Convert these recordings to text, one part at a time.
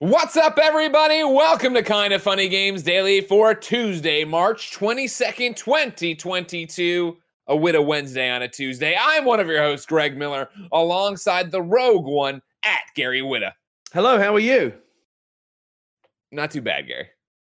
What's up, everybody? Welcome to Kind of Funny Games Daily for Tuesday, March 22nd, 2022. A Widow Wednesday on a Tuesday. I'm one of your hosts, Greg Miller, alongside the rogue one at Gary Whitta. Hello, how are you? Not too bad, Gary.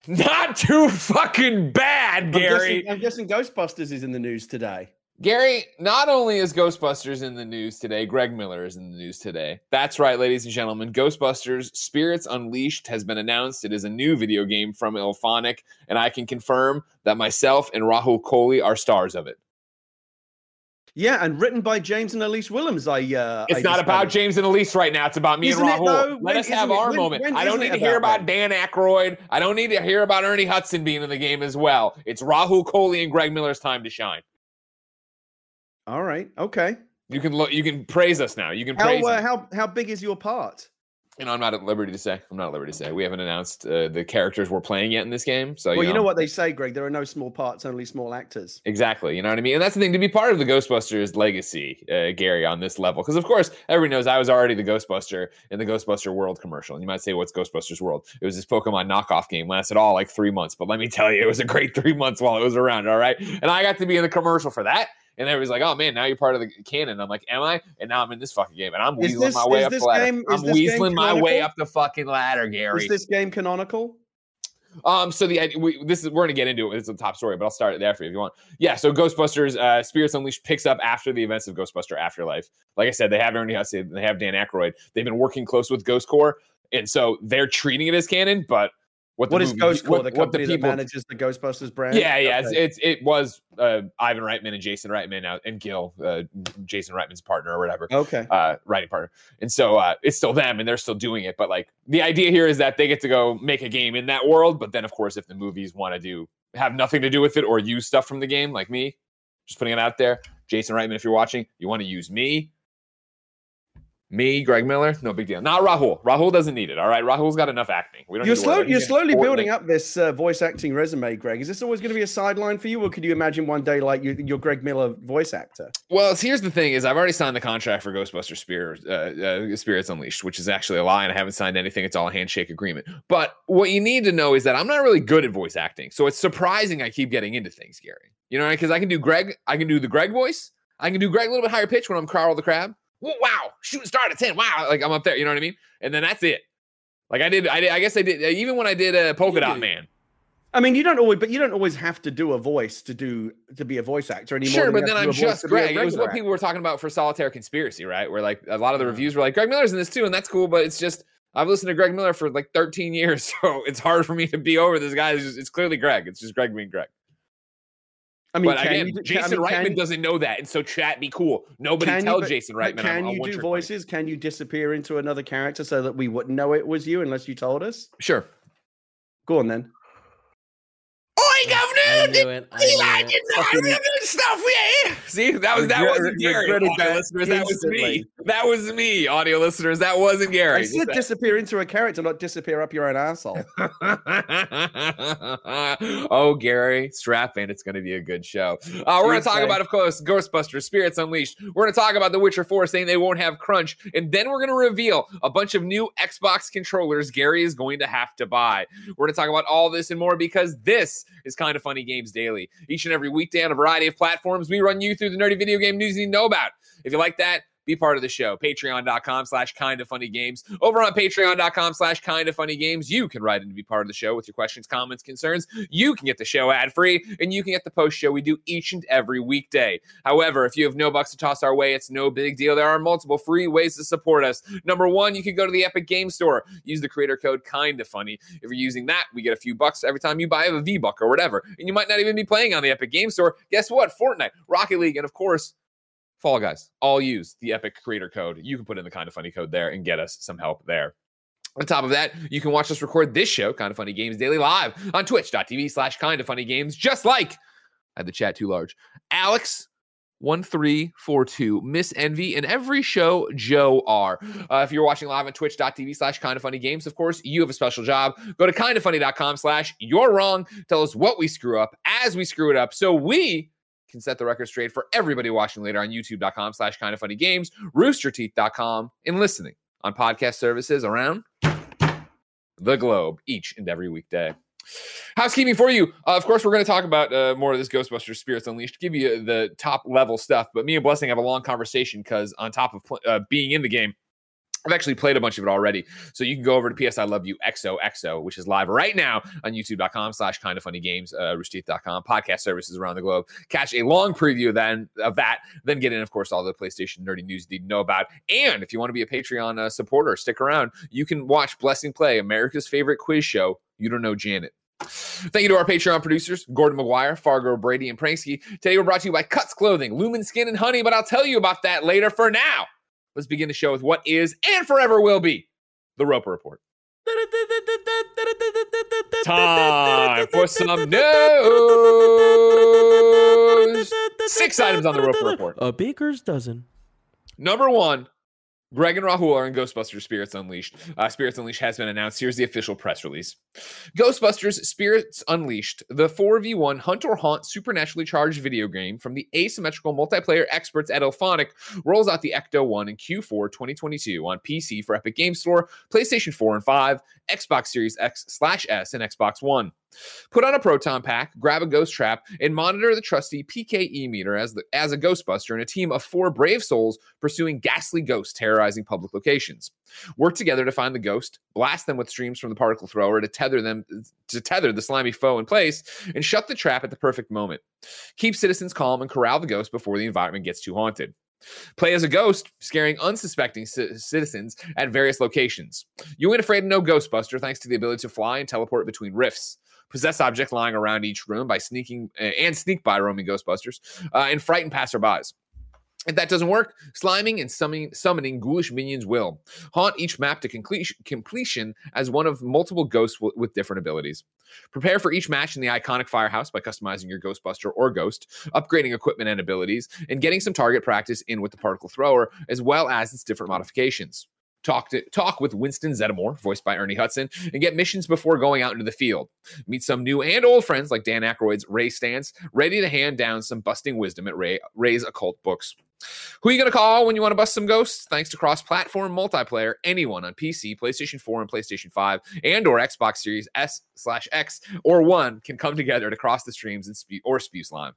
Not too fucking bad, Gary. I'm guessing, I'm guessing Ghostbusters is in the news today. Gary, not only is Ghostbusters in the news today, Greg Miller is in the news today. That's right, ladies and gentlemen. Ghostbusters Spirits Unleashed has been announced. It is a new video game from IllFonic, and I can confirm that myself and Rahul Kohli are stars of it. Yeah, and written by James and Elise Willems. I uh, It's I not about discovered. James and Elise right now. It's about me Isn't and it, Rahul. Let When- us have it- our when- moment. when I don't need it to hear about about Dan Aykroyd. I don't need to hear about Ernie Hudson being in the game as well. It's Rahul Kohli and Greg Miller's time to shine. All right, okay. You can look. You can praise us now. You can How praise. uh, how how big is your part? you know, I'm not at liberty to say. I'm not at liberty to say. We haven't announced uh, the characters we're playing yet in this game. So well, you you know what they say, Greg. There are no small parts, only small actors. Exactly. You know what I mean? And that's the thing to be part of the Ghostbusters legacy, uh, Gary, on this level. Because, of course, everyone knows I was already the Ghostbuster in the Ghostbuster World commercial. And you might say, what's Ghostbusters World? It was this Pokemon knockoff game, lasted all like three months. But let me tell you, it was a great three months while it was around. All right. And I got to be in the commercial for that. And everybody's like, oh man, now you're part of the canon. I'm like, am I? And now I'm in this fucking game. And I'm Is weaseling this- my way up the ladder. game- I'm weaseling my way up the fucking ladder, Gary. Is this game canonical? Um, so the we, this is we're gonna get into it. It's a top story, but I'll start it there for you if you want. Yeah, so Ghostbusters, uh, Spirits Unleashed picks up after the events of Ghostbuster Afterlife. Like I said, they have Ernie Hudson, they have Dan Aykroyd. They've been working close with Ghost Corps, and so they're treating it as canon. But what the What is Ghost what- the what company that manages the Ghostbusters brand? yeah, yeah, it's, Okay. it's it was uh, Ivan Reitman and Jason Reitman out and Gil, uh, Jason Reitman's partner or whatever okay. uh, writing partner. And so uh, it's still them and they're still doing it. But like the idea here is that they get to go make a game in that world. But then, of course, if the movies want to do have nothing to do with it or use stuff from the game, like me, just putting it out there, Jason Reitman, if you're watching, you want to use me. Me, Greg Miller, no big deal. Not Rahul. Rahul doesn't need it. All right, Rahul's got enough acting. We don't. You're slow, You're slowly building up this uh, voice acting resume, Greg. Is this always going to be a sideline for you, or could you imagine one day like you, you're Greg Miller voice actor? Well, here's the thing: is I've already signed the contract for Ghostbuster Spirits, uh, uh, Spirits Unleashed, which is actually a lie, and I haven't signed anything. It's all a handshake agreement. But what you need to know is that I'm not really good at voice acting, so it's surprising I keep getting into things, Gary. You know, because I can do Greg, I can do the Greg voice, I can do Greg a little bit higher pitch when I'm Carl the Crab. Whoa, Wow, shooting star at ten. Wow, like I'm up there. You know what I mean? And then that's it. Like I did, I did. I guess I did. Even when I did uh, Polka Dot Man. I mean, you don't always, but you don't always have to do a voice to do to be a voice actor anymore. Sure, but then I'm a just Greg. It was what people were talking about for Solitaire Conspiracy, right? Where like a lot of the reviews were like, Greg Miller's in this too, and that's cool, but it's just I've listened to Greg Miller for like 13 years, so it's hard for me to be over this guy. It's, just, it's clearly Greg. It's just Greg being Greg. I mean, but can again, you do- Jason I mean, Reitman can- doesn't know that, and so chat be cool. Nobody Can you- tell Jason Reitman. Can I'm, I'm you do voices? Can you disappear into another character so that we wouldn't know it was you unless you told us? Sure. Go on then. Oi, I knew it. I knew it. Did not Fucking- stuff. Yeah. See, that was that Regret- wasn't Gary. Audio that listeners, that was me. That was me. Audio listeners, that wasn't Gary. I said disappear into a character, not disappear up your own asshole. oh, Gary, strap in. It's going to be a good show. Uh, we're going to talk Okay. about, of course, Ghostbusters, Spirits Unleashed. We're going to talk about The Witcher 4 saying they won't have crunch. And then we're going to reveal a bunch of new Xbox controllers Gary is going to have to buy. We're going to talk about all this and more because this is Kind of Funny Games Daily. Each and every weekday on a variety of platforms, we run you through the nerdy video game news you need to know about. If you like that, be part of the show. Patreon.com slash kind of funny games. Over on patreon.com slash kind of funny games, you can write in to be part of the show with your questions, comments, concerns. You can get the show ad free and you can get the post show we do each and every weekday. However, if you have no bucks to toss our way, it's no big deal. There are multiple free ways to support us. Number one, you can go to the Epic Game Store, use the creator code kind of funny. If you're using that, we get a few bucks every time you buy a V buck or whatever. And you might not even be playing on the Epic Game Store. Guess what? Fortnite, Rocket League, and of course, Fall Guys all use the Epic creator code. You can put in the kind of funny code there and get us some help there. On top of that, you can watch us record this show, Kind of Funny Games Daily Live, on twitch.tv slash kind of funny games, just like I had the chat too large. Alex. 1342 Miss Envy and every show Joe R. Uh, if you're watching live on twitch.tv slash kind of funny games, of course, you have a special job. Go to kindoffunny.com slash you're wrong. Tell us what we screw up as we screw it up so we can set the record straight for everybody watching later on youtube.com slash kind of funny games, roosterteeth.com, and listening on podcast services around the globe each and every weekday. Housekeeping for you. Uh, of course, we're going to talk about uh, more of this Ghostbusters Spirits Unleashed, give you the top level stuff. But me and Blessing have a long conversation because, on top of pl- uh, being in the game, I've actually played a bunch of it already. So you can go over to PS I Love You XOXO, which is live right now on youtube.com slash kind of funny games, uh, podcast services around the globe. Catch a long preview then of that, then get in, of course, all the PlayStation nerdy news you need to know about. And if you want to be a Patreon uh, supporter, stick around. You can watch Blessing Play, America's favorite quiz show. You don't know Janet. Thank you to our Patreon producers, Gordon McGuire, Fargo Brady, and Pranksky. Today we're brought to you by Cuts Clothing, Lumin Skin, and Honey, but I'll tell you about that later. For now, let's begin the show with what is and forever will be the Roper Report. Time for some news. Six items on the Roper Report. A baker's dozen. Number one, Greg and Rahul are in Ghostbusters Spirits Unleashed. Uh, Spirits Unleashed has been announced. Here's the official press release Ghostbusters Spirits Unleashed, the 4v1 hunt or haunt supernaturally charged video game from the asymmetrical multiplayer experts at IllFonic, rolls out the Ecto 1 in Q4 2022 on PC for Epic Game Store, PlayStation 4 and 5, Xbox Series X slash S, and Xbox One. Put on a proton pack, grab a ghost trap, and monitor the trusty PKE meter as the as a Ghostbuster in a team of four brave souls pursuing ghastly ghosts terrorizing public locations. Work together to find the ghost, blast them with streams from the particle thrower to tether them to tether the slimy foe in place, and shut the trap at the perfect moment. Keep citizens calm and corral the ghost before the environment gets too haunted. Play as a ghost, scaring unsuspecting c- citizens at various locations. You ain't afraid of no Ghostbuster thanks to the ability to fly and teleport between rifts possess objects lying around each room by sneaking and sneak by roaming Ghostbusters, uh, and frighten passerbys. If that doesn't work, sliming and summoning, summoning ghoulish minions will. Haunt each map to completion, completion as one of multiple ghosts w- with different abilities. Prepare for each match in the iconic firehouse by customizing your Ghostbuster or Ghost, upgrading equipment and abilities, and getting some target practice in with the particle thrower, as well as its different modifications talk to talk with Winston Zeddemore, voiced by Ernie Hudson, and get missions before going out into the field. Meet some new and old friends like Dan Aykroyd's Ray Stantz, ready to hand down some busting wisdom at Ray Ray's occult books. Who are you going to call when you want to bust some ghosts? Thanks to cross-platform multiplayer, anyone on PC, PlayStation 4, and PlayStation 5, and or Xbox Series S slash X or One can come together to cross the streams and spew or spew slime.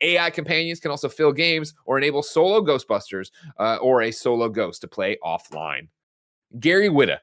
AI companions can also fill games or enable solo Ghostbusters uh, or a solo ghost to play offline. Gary Whitta.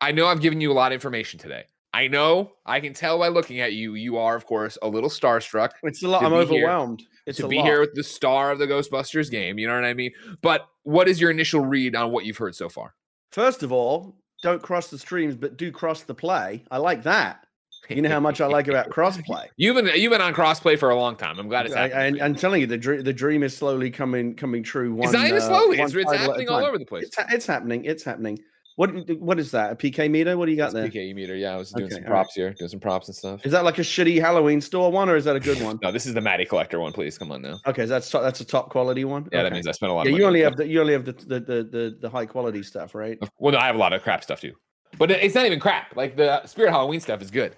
I know I've given you a lot of information today. I know I can tell by looking at you, you are, of course, a little starstruck. It's a lot. I'm be here- overwhelmed. it's to be lot. here with the star of the Ghostbusters game. You know what I mean? But what is your initial read on what you've heard so far? First of all, don't cross the streams, but do cross the play. I like that. You know how much I like about crossplay. You've been you've been on crossplay for a long time. I'm glad it's happening. I, I'm telling you, the dream, the dream is slowly coming coming true. One, it's not even slowly. It's, it's title at a happening all over the place. It's, it's happening. It's happening. What what is that? A PK meter? What do you got That's there? PK meter. Yeah, I was doing Okay, some all right. props here, doing some props and stuff. Is that like a shitty Halloween store one, or is that a good one? No, this is the Matty Collector one. Please come on now. Okay, that's that's a top quality one. Yeah, that means I spent a lot. Yeah, of you money only on have the you only have the the the, the, the high quality stuff, right? Well, no, I have a lot of crap stuff too, but it's not even crap. Like the Spirit Halloween stuff is good.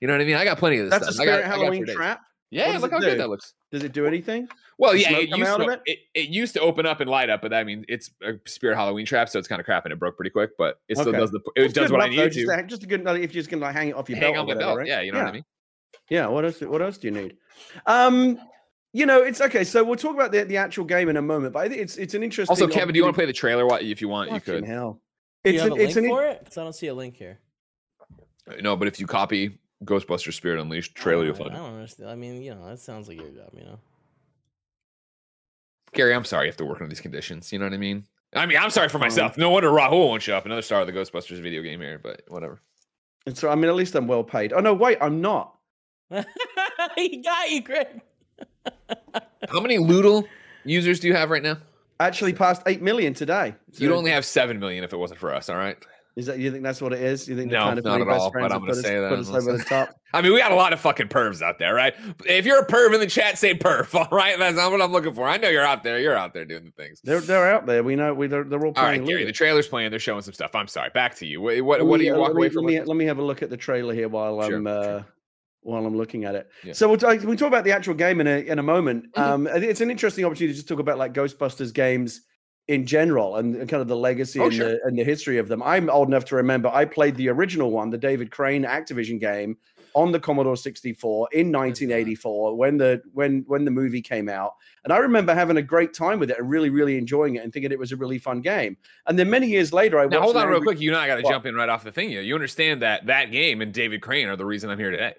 You know what I mean? I got plenty of this That's a stuff. I got- spirit I got Halloween days. trap. Yeah, look how good that looks. Does it do anything? Well, Does yeah, it used, to, it? it? It, used to open up and light up, but I mean, it's a Spirit Halloween trap, so it's kind of crap and it broke pretty quick. But it still Okay. does the it It's does what I though, need just to. a- Just a good if you're just gonna like, hang it off your Hang belt. on my whatever, belt, right? yeah, you know what I mean. Yeah. What else? What else do you need? Um, you know, it's okay. So we'll talk about the, the actual game in a moment, but I think it's it's an interesting. Also, Kevin, do you want to play the trailer? What if you want, you could. Hell, Do it's have an, a it's link an for it? Because I don't see a link here. Uh, no, but if you copy Ghostbusters Spirit Unleashed trailer, you'll I find don't, it. I don't understand. I mean, you know, that sounds like your job. You know. Gary, I'm sorry you have to work under these conditions. You know what I mean? I mean, I'm sorry for myself. No wonder Rahul won't show up. Another star of the Ghostbusters video game here, but whatever. And so, I mean, at least I'm well paid. Oh no, wait, I'm not. he got you, Greg. How many Lewdle users do you have right now? Actually, passed eight million today. You'd only have seven million if it wasn't for us. All right. Is that you think that's what it is? You think No, kind of not at all, but I'm put us, say that put us unless- over the top? I mean, we got a lot of fucking pervs out there, right? If you're a perv in the chat, say perv. All right, that's not what I'm looking for. I know you're out there. You're out there doing the things. They're they're out there. We know we they're, they're all All playing. right, Gary. The trailer's playing. They're showing some stuff. I'm sorry. Back to you. What what, what do you uh, walk let away me, from? Let me, let me have a look at the trailer here while Sure, I'm uh, sure. While I'm looking at it. Yeah. So we'll talk, we talk about the actual game in a in a moment. Mhm. Um, it's an interesting opportunity to just talk about like Ghostbusters games in general and, and kind of the legacy Oh, and, sure. the, and the history of them. I'm old enough to remember I played the original one, the David Crane Activision game on the Commodore 64 in 1984 when the when when the movie came out. And I remember having a great time with it and really really enjoying it and thinking it was a really fun game. And then many years later, I Now hold on real quick. You and I got to jump in right off the thing. here. You understand that that game and David Crane are the reason I'm here today.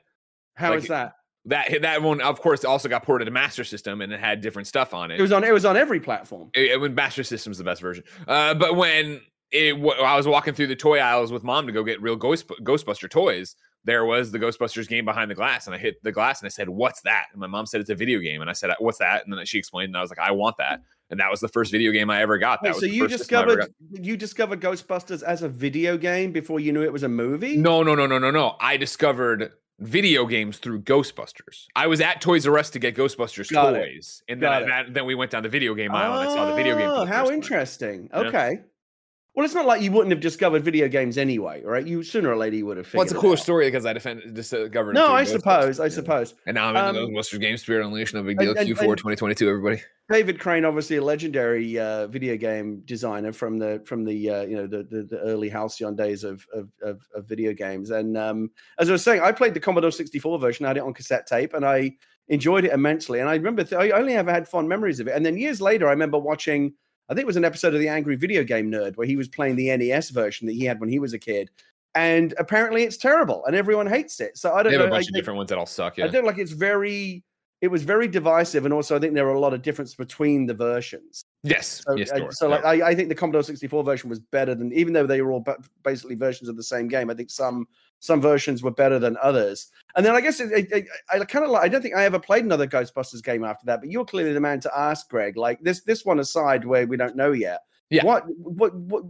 How like, is that? That that one, of course, also got ported to Master System and it had different stuff on it. It was on it was on every platform. it, it- when Master System's the best version. Uh, but when it, w- I was walking through the toy aisles with mom to go get real Ghost, Ghostbuster toys, there was the Ghostbusters game behind the glass, and I hit the glass and I said, "What's that?" And my mom said, "It's a video game." And I said, "What's that?" And then she explained, and I was like, "I want that." And that was the first video game I ever got. That Wait, was so you first system I ever discovered you discovered Ghostbusters as a video game before you knew it was a movie? No, no, no, no, no, no. I discovered video games through Ghostbusters. I was at Toys R Us to get Ghostbusters Got it. toys, and then I- that, then we went down the video game aisle and I saw the video game. Oh, how time. interesting. Yeah. Okay. Well, it's not like you wouldn't have discovered video games anyway, right? You sooner or later you would have figured Well, it's a it cooler story because I defended discovered. it No, I suppose. I suppose. And now I'm in the Um, Ghostbusters game Spirit Unleashed. No big and- deal. and- Q4 and- 2022, everybody. David Crane, obviously a legendary uh, video game designer from the from the uh, you know the, the the early halcyon days of of, of, of video games. And um, as I was saying, I played the Commodore 64 version. I had it on cassette tape, and I enjoyed it immensely. And I remember th- I only ever had fond memories of it. And then years later, I remember watching. I think it was an episode of the Angry Video Game Nerd where he was playing the NES version that he had when he was a kid. And apparently, it's terrible, and everyone hates it. So I don't They have know. a bunch I of different ones that all suck. I Yeah. don't like it's very it was very divisive and also I think there were a lot of difference between the versions. Yes. So, yes. uh, so like I, I think the Commodore 64 version was better than even though they were all basically versions of the same game. I think some some versions were better than others. And then I guess it, it, it- I kind of like I don't think I ever played another Ghostbusters game after that, but you're clearly the man to ask, Greg. Like this this one aside where we don't know yet. Yeah. What what what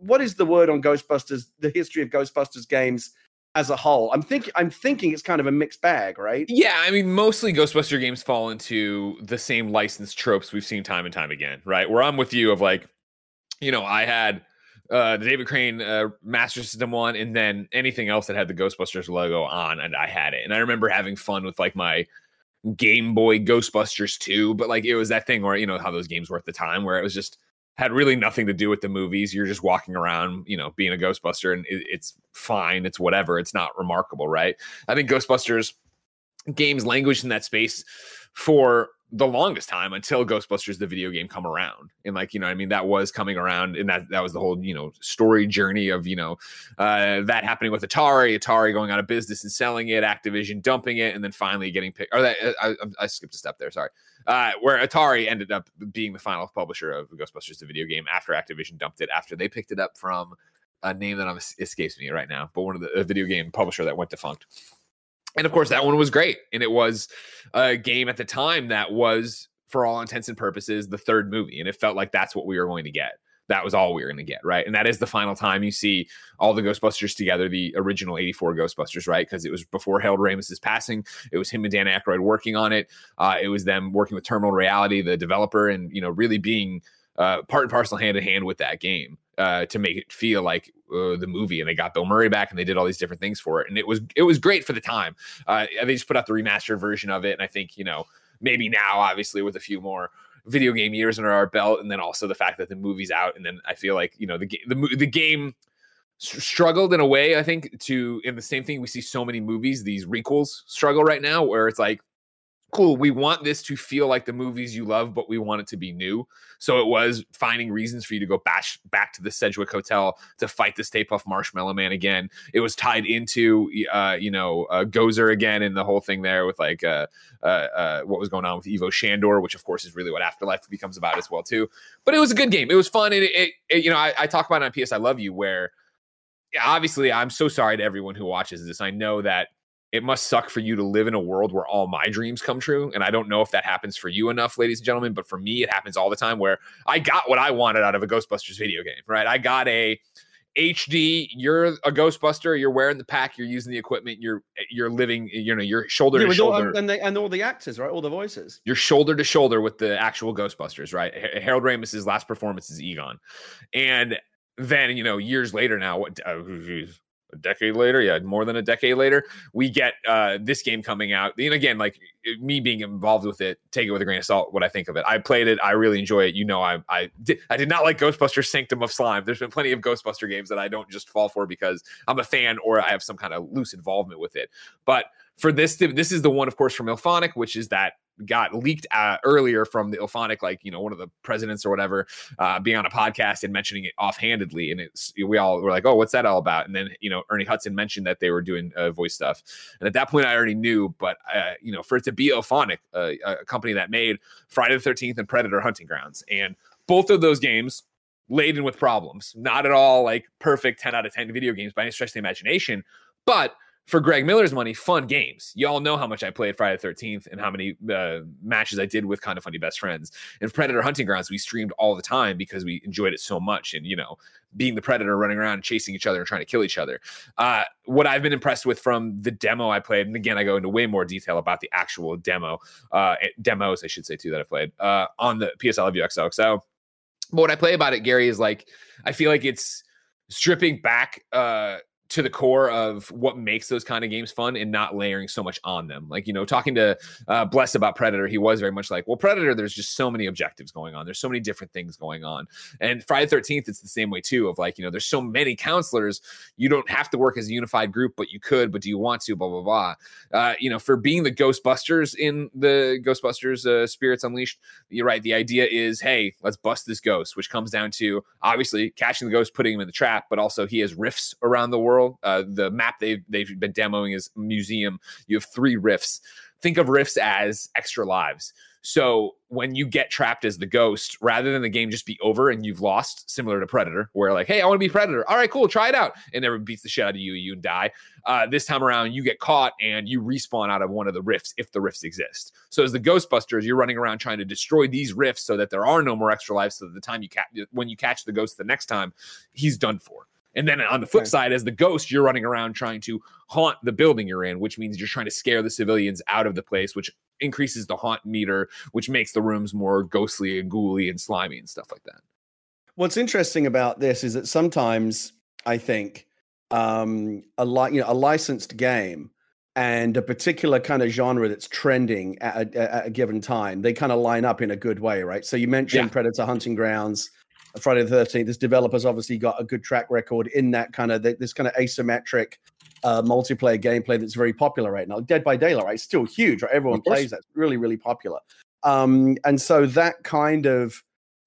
what is the word on Ghostbusters, the history of Ghostbusters games as a whole? I'm thinking I'm thinking it's kind of a mixed bag, right? Yeah, I mean, mostly Ghostbuster games fall into the same licensed tropes we've seen time and time again, right? Where I'm with you of like, you know, I had uh, the David Crane uh, Master System one, and then anything else that had the Ghostbusters logo on, and I had it. And I remember having fun with like my Game Boy Ghostbusters 2, but like it was that thing where, you know, how those games were at the time, where it was just had really nothing to do with the movies. You're just walking around, you know, being a Ghostbuster, and it, it's fine. It's whatever. It's not remarkable, right? I think Ghostbusters games languished in that space for the longest time until Ghostbusters the video game come around. And like, you know, I mean that was coming around and that that was the whole, you know, story journey of, you know, uh that happening with Atari, Atari going out of business and selling it, Activision dumping it and then finally getting picked or that I, I, I skipped a step there, sorry. Uh where Atari ended up being the final publisher of Ghostbusters the video game after Activision dumped it after they picked it up from a name that I'm, escapes me right now, but one of the video game publisher that went defunct. And of course, that one was great. And it was a game at the time that was, for all intents and purposes, the third movie. And it felt like that's what we were going to get. That was all we were going to get, right? And that is the final time you see all the Ghostbusters together, the original 84 Ghostbusters, right? Because it was before Harold Ramis's passing. It was him and Dan Aykroyd working on it. Uh, it was them working with Terminal Reality, the developer, and, you know, really being uh, part and parcel hand in hand with that game uh, to make it feel like uh, the movie. And they got Bill Murray back, and they did all these different things for it, and it was it was great for the time. Uh, they just put out the remastered version of it, and I think you know maybe now, obviously, with a few more video game years under our belt, and then also the fact that the movie's out, and then I feel like you know the the the game struggled in a way. I think to in the same thing we see so many movies, these requels struggle right now, where it's like cool we want this to feel like the movies you love but we want it to be new. So it was finding reasons for you to go back back to the sedgwick hotel to fight the stay puft marshmallow man again. It was tied into uh you know uh, gozer again and the whole thing there with like uh, uh uh what was going on with Ivo shandor which of course is really what afterlife becomes about as well too. But it was a good game. It was fun and it, it, it you know I, I talk about it on ps i love you where obviously i'm so sorry to everyone who watches this. I know that it must suck for you to live in a world where all my dreams come true. And I don't know if that happens for you enough, ladies and gentlemen, but for me, it happens all the time where I got what I wanted out of a Ghostbusters video game, right? I got a HD, you're a Ghostbuster, you're wearing the pack, you're using the equipment, you're you're living, you know, your shoulder yeah, to shoulder. All, and, they, and all the actors, right? All the voices. You're shoulder to shoulder with the actual Ghostbusters, right? Harold Ramis's last performance is Egon. And then, you know, years later now, what uh, a decade later, yeah, more than a decade later, we get uh, this game coming out. And again, like me being involved with it, take it with a grain of salt. What I think of it, I played it, I really enjoy it. You know, I I did I did not like Ghostbusters Sanctum of Slime. There's been plenty of Ghostbuster games that I don't just fall for because I'm a fan or I have some kind of loose involvement with it. But for this, this is the one, of course, from IllFonic, which is that got leaked uh, earlier from the IllFonic, like you know one of the presidents or whatever, uh, being on a podcast and mentioning it offhandedly, and it's we all were like, oh, what's that all about? And then you know Ernie Hudson mentioned that they were doing uh, voice stuff, and at that point I already knew, but uh, you know for it to be IllFonic, uh, a company that made Friday the Thirteenth and Predator Hunting Grounds, and both of those games laden with problems, not at all like perfect ten out of ten video games by any stretch of the imagination, but for Greg Miller's money, fun games. Y'all know how much I played Friday the 13th and how many uh, matches I did with Kind of Funny Best Friends. And Predator Hunting Grounds, we streamed all the time because we enjoyed it so much. And, you know, being the Predator, running around, chasing each other, and trying to kill each other. Uh, what I've been impressed with from the demo I played, and again, I go into way more detail about the actual demo, uh, demos, I should say, too, that I played uh, on the PS I Love You XOXO. But what I play about it, Gary, is like, I feel like it's stripping back uh to the core of what makes those kind of games fun and not layering so much on them. Like, you know, talking to uh, Bless about Predator, he was very much like, well, Predator, there's just so many objectives going on. There's so many different things going on. And Friday 13th, it's the same way too, of like, you know, there's so many counselors. You don't have to work as a unified group, but you could, but do you want to? Blah, blah, blah. Uh, you know, for being the Ghostbusters in the Ghostbusters uh, Spirits Unleashed, you're right. The idea is, hey, let's bust this ghost, which comes down to obviously catching the ghost, putting him in the trap, but also he has rifts around the world world. Uh, the map they've they've been demoing is museum. You have three rifts. Think of rifts as extra lives. So when you get trapped as the ghost, rather than the game just be over and you've lost, similar to Predator, where like, hey, I want to be Predator. All right, cool, try it out, and everyone beats the shit out of you, you die. Uh, this time around, you get caught and you respawn out of one of the rifts if the rifts exist. So as the Ghostbusters, you're running around trying to destroy these rifts so that there are no more extra lives. So that the time you when you catch the ghost the next time, he's done for. And then on the flip okay. side, as the ghost, you're running around trying to haunt the building you're in, which means you're trying to scare the civilians out of the place, which increases the haunt meter, which makes the rooms more ghostly and ghouly and slimy and stuff like that. What's interesting about this is that sometimes I think um, a li- you know a licensed game and a particular kind of genre that's trending at a, at a given time, they kind of line up in a good way, right? So you mentioned yeah. Predator Hunting Grounds. Friday the 13th. This developer's obviously got a good track record in that kind of this kind of asymmetric uh, multiplayer gameplay that's very popular right now. Dead by Daylight, right? It's still huge, right? Everyone plays that. It's really, really popular. Um, and so that kind of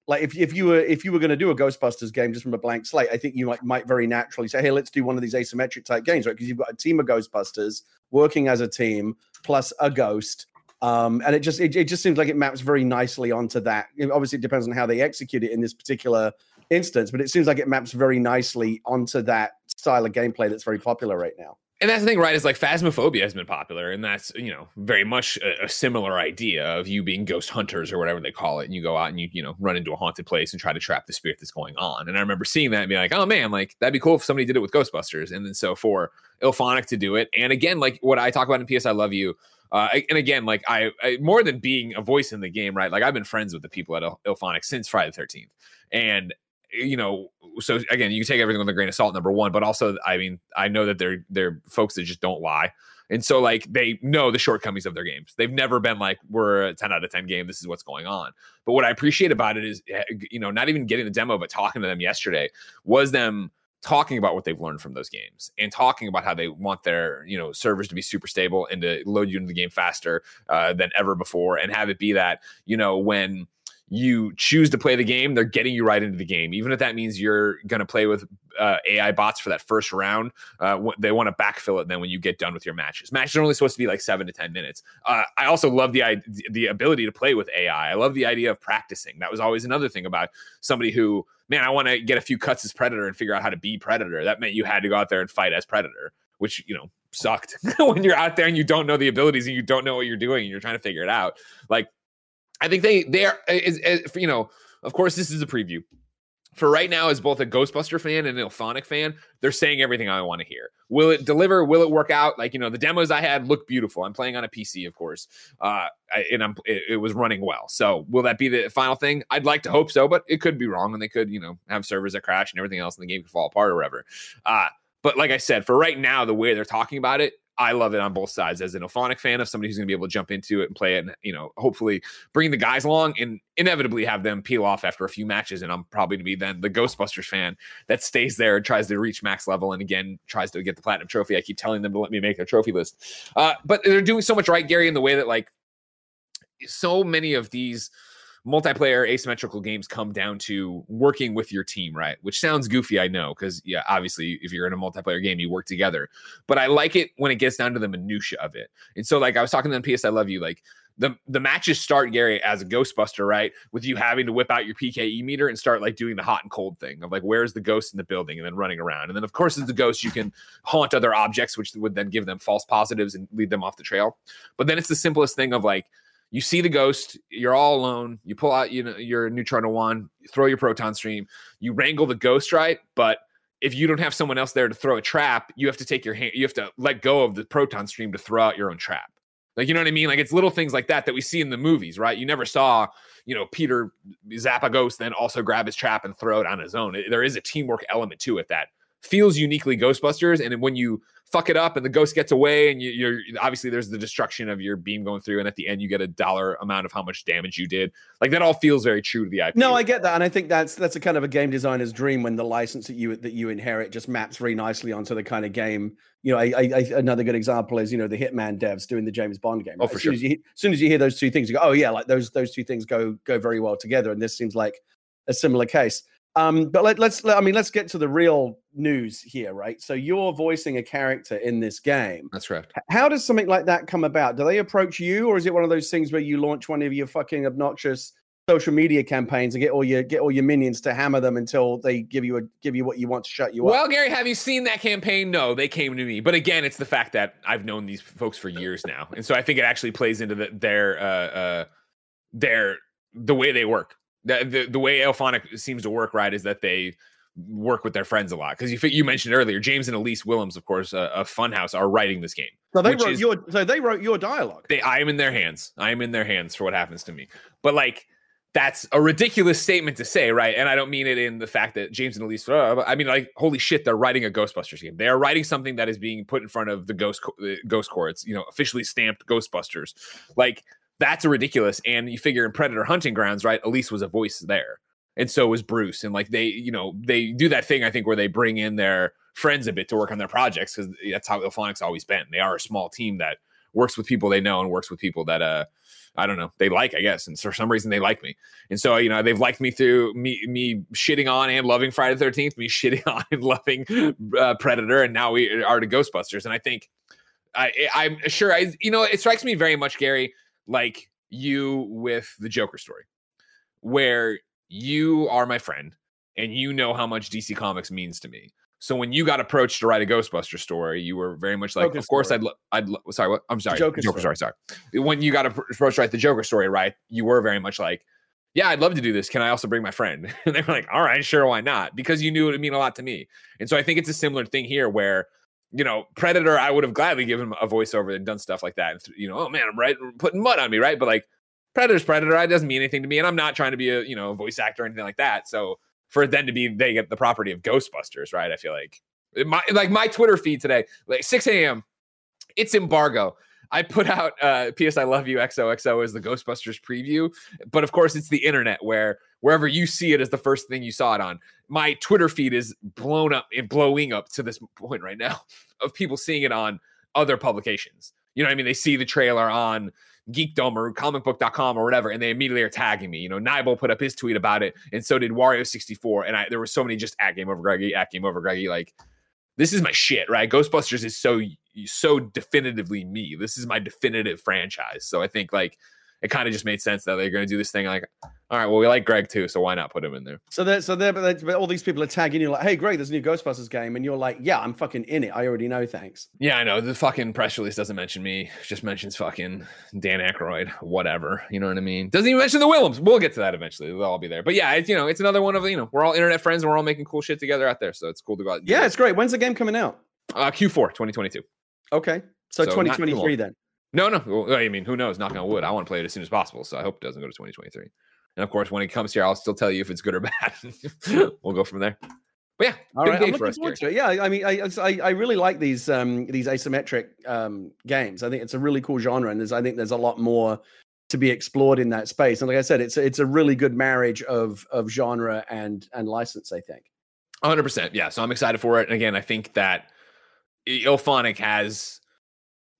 like if, if you were if you were going to do a Ghostbusters game just from a blank slate, I think you might might very naturally say, hey, let's do one of these asymmetric type games, right? Because you've got a team of Ghostbusters working as a team plus a ghost um, and it just it, it just seems like it maps very nicely onto that. It obviously, it depends on how they execute it in this particular instance, but it seems like it maps very nicely onto that style of gameplay that's very popular right now. And that's the thing, right? Is like Phasmophobia has been popular, and that's you know very much a, a, similar idea of you being ghost hunters or whatever they call it, and you go out and you you know run into a haunted place and try to trap the spirit that's going on. And I remember seeing that and being like, oh man, like that'd be cool if somebody did it with Ghostbusters. And then so for IllFonic to do it, and again, like what I talk about in PS I Love You, uh, and again, like I, I, more than being a voice in the game, right? Like I've been friends with the people at IllFonic since Friday the Thirteenth, and you know, so again, you take everything with a grain of salt. Number one, but also, I mean, I know that they're they're folks that just don't lie. And so, like, they know the shortcomings of their games. They've never been like, we're a 10 out of 10 game. This is what's going on. But what I appreciate about it is, eh, you know, not even getting the demo, but talking to them yesterday was them talking about what they've learned from those games and talking about how they want their you know servers to be super stable and to load you into the game faster uh, than ever before and have it be that you know when you choose to play the game, they're getting you right into the game. Even if that means you're going to play with uh, AI bots for that first round, uh, they want to backfill it then when you get done with your matches. Matches are only supposed to be like seven to 10 minutes. Uh, I also love the, the ability to play with AI. I love the idea of practicing. That was always another thing about somebody who, man, I want to get a few cuts as Predator and figure out how to be Predator. That meant you had to go out there and fight as Predator, which, you know, sucked when you're out there and you don't know the abilities and you don't know what you're doing and you're trying to figure it out. Like, I think they they are is, is, you know of course this is a preview. For right now, as both a Ghostbuster fan and an IllFonic fan, they're saying everything I want to hear. Will it deliver? Will it work out? Like you know, the demos I had look beautiful. I'm playing on a PC, of course, uh, and I'm it, it was running well. So will that be the final thing? I'd like to hope so, but it could be wrong, and they could you know have servers that crash and everything else, and the game could fall apart or whatever. Uh, but like I said, for right now, the way they're talking about it, I love it on both sides as an IllFonic fan of somebody who's going to be able to jump into it and play it and, you know, hopefully bring the guys along and inevitably have them peel off after a few matches. And I'm probably to be then the Ghostbusters fan that stays there and tries to reach max level and again tries to get the platinum trophy. I keep telling them to let me make their trophy list. Uh, but they're doing so much right, Gary, in the way that like so many of these multiplayer asymmetrical games come down to working with your team, right? Which sounds goofy, I know, because yeah, obviously, if you're in a multiplayer game, you work together. But I like it when it gets down to the minutia of it. And so, like I was talking to PS, I love you, like. The, the matches start Gary as a Ghostbuster, right? With you having to whip out your PKE meter and start like doing the hot and cold thing of like where's the ghost in the building and then running around. And then of course as the ghost you can haunt other objects, which would then give them false positives and lead them off the trail. But then it's the simplest thing of like you see the ghost, you're all alone, you pull out you know your neutrona wand, throw your proton stream, you wrangle the ghost right, but if you don't have someone else there to throw a trap, you have to take your hand, you have to let go of the proton stream to throw out your own trap. Like, you know what I mean? Like, it's little things like that that we see in the movies, right? You never saw, you know, Peter zap a ghost, then also grab his trap and throw it on his own. It, there is a teamwork element to it that feels uniquely Ghostbusters. And when you fuck it up and the ghost gets away and you, are obviously there's the destruction of your beam going through and at the end you get a dollar amount of how much damage you did like that all feels very true to the IP. No, I get that, and I think that's that's a kind of a game designer's dream when the license that you that you inherit just maps very nicely onto the kind of game. You know, I, I, another good example is you know the Hitman devs doing the James Bond game. Oh, right? Oh, for as sure. Soon as, you, as soon as you hear those two things, you go, oh yeah, like those those two things go go very well together, and this seems like a similar case. Um, but let, let's let, I mean let's get to the real news here, right? So you're voicing a character in this game. That's right. How does something like that come about? Do they approach you, or is it one of those things where you launch one of your fucking obnoxious social media campaigns and get all your get all your minions to hammer them until they give you a give you what you want to shut you well, up? Well, Gary, have you seen that campaign? No, they came to me. But again, it's the fact that I've known these folks for years now, and so I think it actually plays into the, their uh, uh, their the way they work the, the, the way IllFonic seems to work right is that they work with their friends a lot because you you mentioned earlier James and Elise Willems, of course, uh, of Funhaus, are writing this game. So they wrote is, your so they wrote your dialogue. They I am in their hands. I am in their hands for what happens to me. But like that's a ridiculous statement to say, right? And I don't mean it in the fact that James and Elise. Uh, I mean, like, holy shit, they're writing a Ghostbusters game. They are writing something that is being put in front of the Ghost the Ghost Corps. You know officially stamped Ghostbusters. Like that's ridiculous. And you figure in Predator Hunting Grounds, right? Elise was a voice there, and so was Bruce. And like they, you know, they do that thing I think where they bring in their friends a bit to work on their projects because that's how IllFonic's always been. They are a small team that works with people they know and works with people that uh I don't know they like I guess and for some reason they like me and so you know they've liked me through me me shitting on and loving Friday the Thirteenth me shitting on and loving uh, Predator and now we are to Ghostbusters and I think I I'm sure I you know it strikes me very much Gary like you with the Joker story, where you are my friend and you know how much DC Comics means to me. So when you got approached to write a Ghostbuster story, you were very much like, Joker of course, story. I'd, lo- I'd, lo- sorry, what? I'm sorry, Joker, Joker story. story. Sorry. When you got approached to write the Joker story, right? You were very much like, yeah, I'd love to do this. Can I also bring my friend? And they were like, all right, sure, why not? Because you knew it would mean a lot to me. And so I think it's a similar thing here where you know, Predator, I would have gladly given him a voiceover and done stuff like that. And, you know, oh man, I'm right, putting mud on me, right? But like, Predator's Predator, it doesn't mean anything to me, and I'm not trying to be a you know voice actor or anything like that. So for then to be they get the property of Ghostbusters, right? I feel like my like my Twitter feed today, like 6 a.m. It's embargo. I put out uh, "P.S. I Love You" XOXO as the Ghostbusters preview, but of course it's the internet where wherever you see it as the first thing you saw it on. My Twitter feed is blown up and blowing up to this point right now of people seeing it on other publications. You know what I mean? They see the trailer on geekdom or comicbook.com or whatever, and they immediately are tagging me. You know, Nibel put up his tweet about it, and so did Wario64. And I there were so many just at game over Greggy, at game over Greggy. Like, this is my shit, right? Ghostbusters is so so definitively me. This is my definitive franchise. So I think like it kind of just made sense that they're going to do this thing. Like, all right, well, we like Greg too, so why not put him in there? So there, so there, but, but all these people are tagging you like, "Hey, Greg, there's a new Ghostbusters game," and you're like, "Yeah, I'm fucking in it. I already know. Thanks." Yeah, I know. The fucking press release doesn't mention me; just mentions fucking Dan Aykroyd, whatever. You know what I mean? Doesn't even mention the Willems. We'll get to that eventually. They'll all be there. But yeah, it's you know, it's another one of you know, we're all internet friends and we're all making cool shit together out there. So it's cool to go out. Yeah, it's great. When's the game coming out? Uh, Q4 2022. Okay, so, So 2023 then. No, no. Well, I mean, who knows? Knock on wood. I want to play it as soon as possible. So I hope it doesn't go to 2023. And of course, when it comes here, I'll still tell you if it's good or bad. we'll go from there. But yeah, All right, I'm for looking us, forward to it. Yeah, I mean, I, I I really like these um these asymmetric um games. I think it's a really cool genre, and there's I think there's a lot more to be explored in that space. And like I said, it's it's a really good marriage of of genre and and license. I think. 100%. Yeah. So I'm excited for it. And again, I think that IllFonic has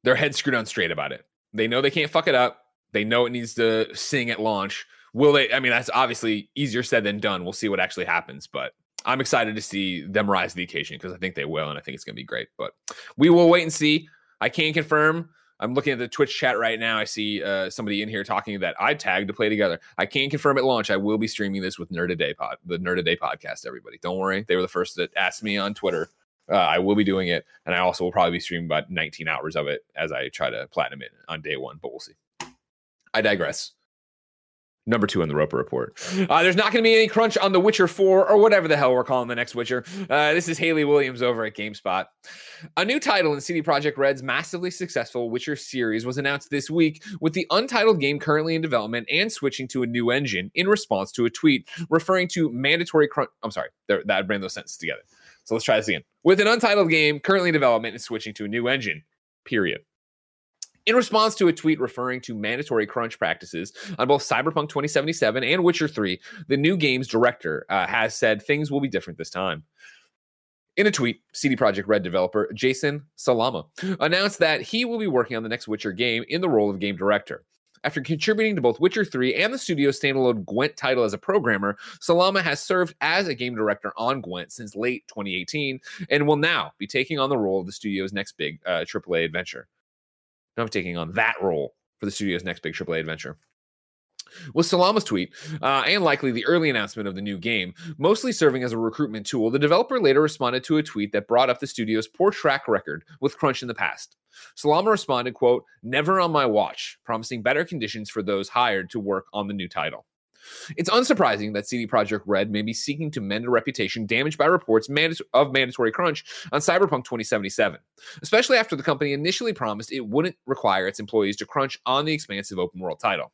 their head screwed on straight about it. They know they can't fuck it up. They know it needs to sing at launch. Will they? I mean, that's obviously easier said than done. We'll see what actually happens. But I'm excited to see them rise to the occasion because I think they will. And I think it's going to be great. But we will wait and see. I can't confirm. I'm looking at the Twitch chat right now. I see uh, somebody in here talking that I tagged to play together. I can't confirm at launch. I will be streaming this with Nerd a Day Pod, the Nerd a Day podcast. Everybody, don't worry. They were the first that asked me on Twitter. Uh, I will be doing it, and I also will probably be streaming about 19 hours of it as I try to platinum it on day one. But we'll see. I digress. Number two on the Roper Report. Uh, there's not going to be any crunch on The Witcher 4 or whatever the hell we're calling the next Witcher. Uh, this is Haley Williams over at GameSpot. A new title in CD Projekt Red's massively successful Witcher series was announced this week, with the untitled game currently in development and switching to a new engine in response to a tweet referring to mandatory crunch. I'm sorry, that bring those sentences together. So let's try this again. With an untitled game currently in development and switching to a new engine. Period. In response to a tweet referring to mandatory crunch practices on both Cyberpunk 2077 and Witcher 3, the new game's director uh, has said things will be different this time. In a tweet, CD Projekt Red developer Jason Slama announced that he will be working on the next Witcher game in the role of game director. After contributing to both Witcher 3 and the studio's standalone Gwent title as a programmer, Slama has served as a game director on Gwent since late 2018 and will now be taking on the role of the studio's next big uh, AAA adventure. Now I'm taking on that role for the studio's next big AAA adventure. With Slama's tweet, uh, and likely the early announcement of the new game, mostly serving as a recruitment tool, the developer later responded to a tweet that brought up the studio's poor track record with Crunch in the past. Slama responded, quote, never on my watch, promising better conditions for those hired to work on the new title. It's unsurprising that CD Projekt Red may be seeking to mend a reputation damaged by reports of mandatory crunch on Cyberpunk 2077, especially after the company initially promised it wouldn't require its employees to crunch on the expansive open world title.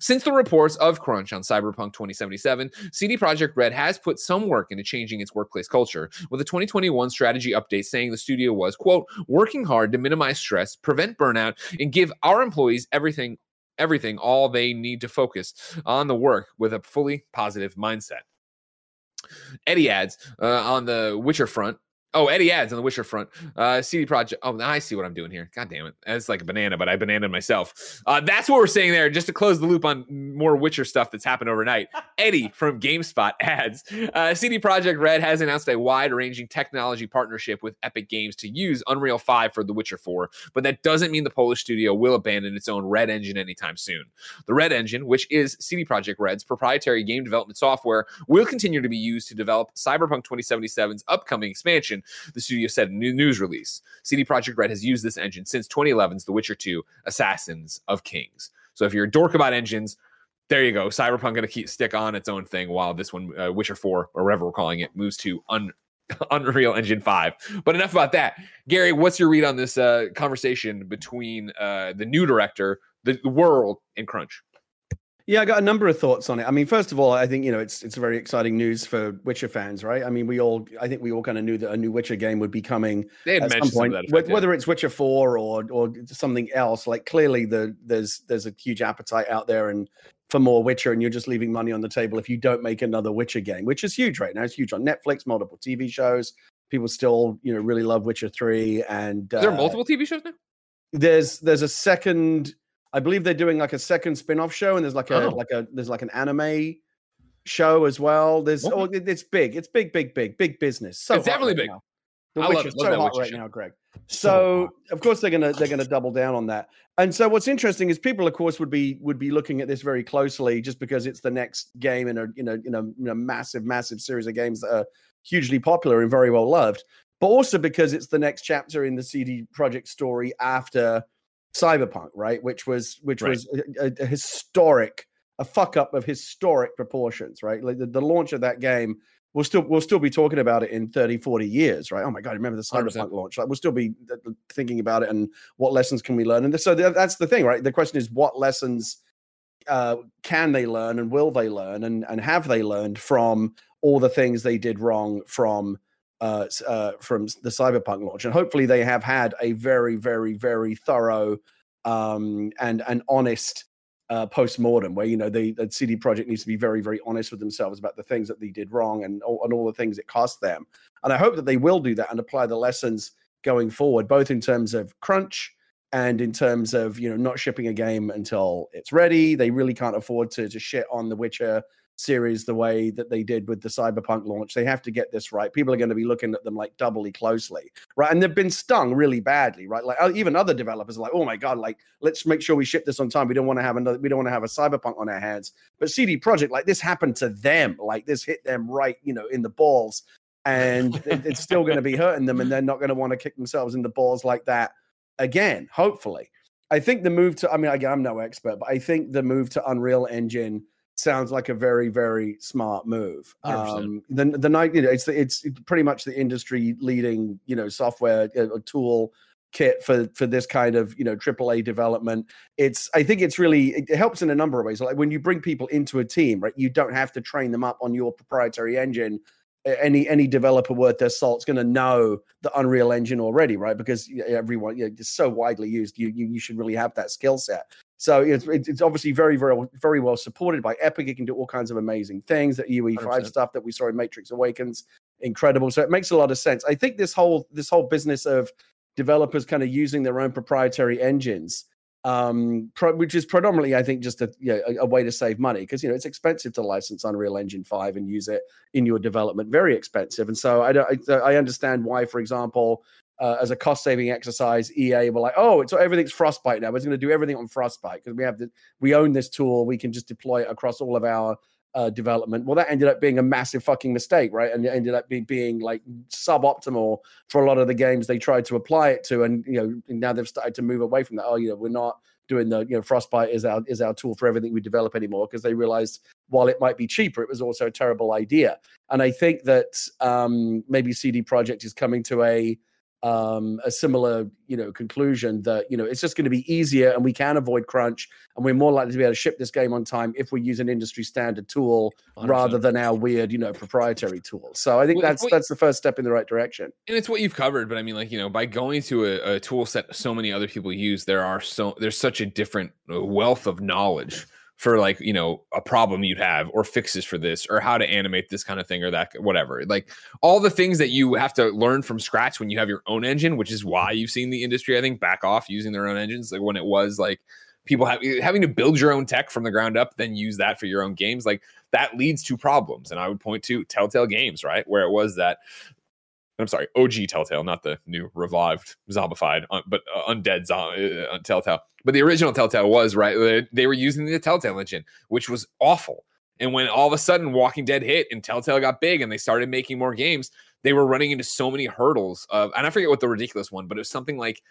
Since the reports of crunch on Cyberpunk 2077, CD Projekt Red has put some work into changing its workplace culture, with a 2021 strategy update saying the studio was, quote, working hard to minimize stress, prevent burnout, and give our employees everything everything all they need to focus on the work with a fully positive mindset. Eddie adds uh, on the Witcher front. Oh, Eddie adds on the Witcher front. Uh, CD Projekt. Oh, I see what I'm doing here. God damn it. It's like a banana, but I bananaed myself. Uh, that's what we're saying there. Just to close the loop on more Witcher stuff that's happened overnight. Eddie from GameSpot adds uh, CD Projekt Red has announced a wide ranging technology partnership with Epic Games to use Unreal 5 for The Witcher 4, but that doesn't mean the Polish studio will abandon its own Red Engine anytime soon. The Red Engine, which is CD Projekt Red's proprietary game development software, will continue to be used to develop Cyberpunk 2077's upcoming expansion, the studio said in a news release. CD Projekt Red has used this engine since 2011's The Witcher 2 Assassins of Kings. So if you're a dork about engines, there you go. Cyberpunk going to keep stick on its own thing while this one, uh, Witcher 4, or whatever we're calling it, moves to un- Unreal Engine 5. But enough about that. Gary, what's your read on this uh, conversation between uh, the new director, the, the world, and Crunch? Yeah, I got a number of thoughts on it. I mean, first of all, I think you know it's it's very exciting news for Witcher fans, right? I mean, we all I think we all kind of knew that a new Witcher game would be coming They had at some point, of effect, yeah. whether it's Witcher Four or or something else. Like clearly, the there's there's a huge appetite out there and for more Witcher, and you're just leaving money on the table if you don't make another Witcher game, which is huge right now. It's huge on Netflix, multiple TV shows. People still you know really love Witcher Three, and Is there uh, multiple TV shows now? there's there's a second i believe they're doing like a second spin-off show and there's like a Oh. like a there's like an anime show as well there's oh it's big it's big big big big business so It's definitely right big. now. the I Witcher's love so hot Witcher right show. now greg So so of course they're gonna they're gonna double down on that and so what's interesting is people of course would be would be looking at this very closely just because it's the next game in a you know in a, in a massive massive series of games that are hugely popular and very well loved but also because it's the next chapter in the CD Projekt story after cyberpunk right? Which was which Right. was a, a- historic a fuck up of historic proportions right? Like the, the launch of that game we'll still we'll still be talking about it in 30 40 years right? Oh my god remember the 100%. cyberpunk launch? Like we'll still be th- th- thinking about it and what lessons can we learn? And so that's the thing right? The question is what lessons uh, can they learn and will they learn and and have they learned from all the things they did wrong from uh, uh, from the cyberpunk launch and hopefully they have had a very very very thorough um, and and honest uh, post-mortem where you know they the CD Projekt needs to be very very honest with themselves about the things that they did wrong and all, and all the things it cost them. And I hope that they will do that and apply the lessons going forward both in terms of crunch and in terms of you know not shipping a game until it's ready. They really can't afford to to shit on the Witcher series the way that they did with the cyberpunk launch. They have to get this right. People are going to be looking at them like doubly closely right? And they've been stung really badly right? Like uh, even other developers are like oh my god like let's make sure we ship this on time. We don't want to have another we don't want to have a cyberpunk on our hands. But CD Projekt like this happened to them. Like this hit them right you know in the balls. And it's still going to be hurting them and they're not going to want to kick themselves in the balls like that again hopefully. I think the move to i mean again, i'm no expert but i think the move to unreal engine sounds like a very very smart move. 100%. um the the night you know it's it's pretty much the industry leading you know software uh, tool kit for for this kind of you know AAA development. It's i think it's really it helps in a number of ways. Like when you bring people into a team right you don't have to train them up on your proprietary engine. Any any developer worth their salt's going to know the unreal engine already right? Because everyone you know, it's so widely used you, you you should really have that skill set so it's it's obviously very very very well supported by epic. It can do all kinds of amazing things. That ue5 stuff that we saw in matrix awakens incredible. So it makes a lot of sense. I think this whole this whole business of developers kind of using their own proprietary engines um pro- which is predominantly i think just a you know, a, a way to save money because you know it's expensive to license unreal engine 5 and use it in your development. Very expensive. And so i don't i, I understand why for example uh, as a cost saving exercise ea were like oh it's everything's frostbite now we're going to do everything on frostbite because we have the we own this tool we can just deploy it across all of our uh, development. Well, that ended up being a massive fucking mistake, right? And it ended up being, being like suboptimal for a lot of the games they tried to apply it to. And you know, now they've started to move away from that. Oh, you know, we're not doing the you know Frostbite is our is our tool for everything we develop anymore because they realized while it might be cheaper, it was also a terrible idea. And I think that um, maybe CD Projekt is coming to a um, a similar you know conclusion that you know it's just going to be easier and we can avoid crunch and we're more likely to be able to ship this game on time if we use an industry standard tool 100%. rather than our weird you know proprietary tool. So I think Well, that's that's the first step in the right direction. and it's what you've covered but i mean like you know by going to a, a tool set so many other people use there are so there's such a different uh, wealth of knowledge for like you know a problem you'd have or fixes for this or how to animate this kind of thing or that whatever. Like all the things that you have to learn from scratch when you have your own engine which is why you've seen the industry i think back off using their own engines like when it was like people having to build your own tech from the ground up then use that for your own games like that leads to problems. And i would point to telltale games right? Where it was that I'm sorry, OG Telltale, not the new revived, zombified, uh, but uh, undead zo- uh, uh, Telltale. But the original Telltale was right. They, they were using the Telltale engine, which was awful. And when all of a sudden Walking Dead hit and Telltale got big and they started making more games, they were running into so many hurdles of, and I forget what the ridiculous one, but it was something like,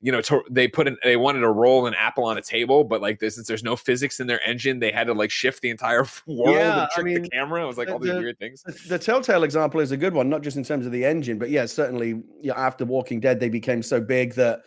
you know, to, they put in, they wanted to roll an apple on a table, but like this, since there's no physics in their engine, they had to like shift the entire world Yeah, and trick mean, the camera. It was like the- all these the- weird things. The, the Telltale example is a good one, not just in terms of the engine, but yeah, certainly yeah, after Walking Dead, they became so big that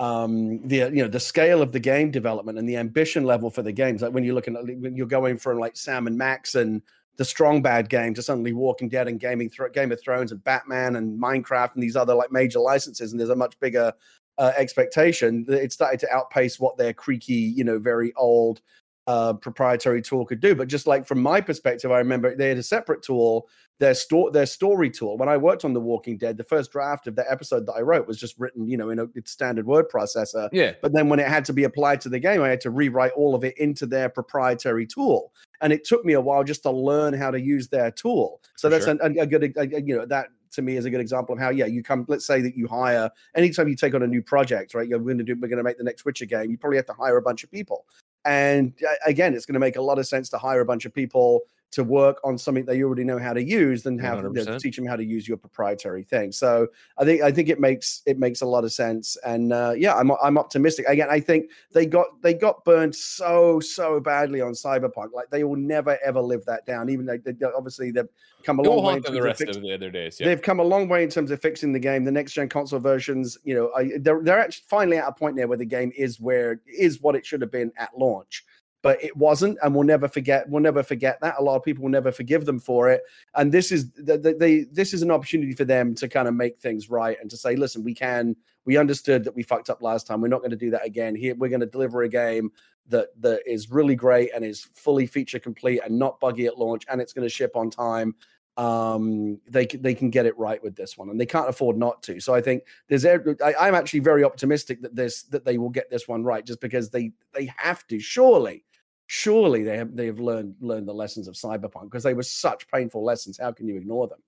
um the you know the scale of the game development and the ambition level for the games like when you're looking at when you're going from like sam and max and the strong bad game to suddenly walking dead and gaming game of thrones and batman and minecraft and these other like major licenses and there's a much bigger uh, expectation that it started to outpace what their creaky you know very old uh, proprietary tool could do. But just like from my perspective, I remember they had a separate tool, their store, their story tool. When I worked on The Walking Dead, the first draft of the episode that I wrote was just written, you know, in a standard word processor. Yeah. But then when it had to be applied to the game, I had to rewrite all of it into their proprietary tool. And it took me a while just to learn how to use their tool. So For that's sure. an, a, a good, a- you know, that to me is a good example of how, yeah, you come, let's say that you hire, anytime you take on a new project, right? You're going to do, we're going to make the next Witcher game. You probably have to hire a bunch of people. And uh, again, it's going to make a lot of sense to hire a bunch of people to work on something you already know how to use than have you know, teach them how to use your proprietary thing. So I think I think it makes it makes a lot of sense. And uh, yeah, I'm I'm optimistic. Again, I think they got they got burned so so badly on Cyberpunk. Like they will never ever live that down. Even though they, they- obviously they've come a long way. in them the terms of fix- of the other days. Yeah. They've come a long way in terms of fixing the game. The next gen console versions, you know, I, they're they're actually finally at a point now where the game is where is what it should have been at launch, but it wasn't, and we'll never forget. We'll never forget that. A lot of people will never forgive them for it, and this is this is an opportunity for them to kind of make things right and to say, listen, we can. We understood that we fucked up last time. We're not going to do that again. Here, we're going to deliver a game that that is really great and is fully feature complete and not buggy at launch, and it's going to ship on time um they they can get it right with this one and they can't afford not to so i think there's I, i'm actually very optimistic that this that they will get this one right just because they they have to surely surely they have they have learned learned the lessons of cyberpunk because they were such painful lessons how can you ignore them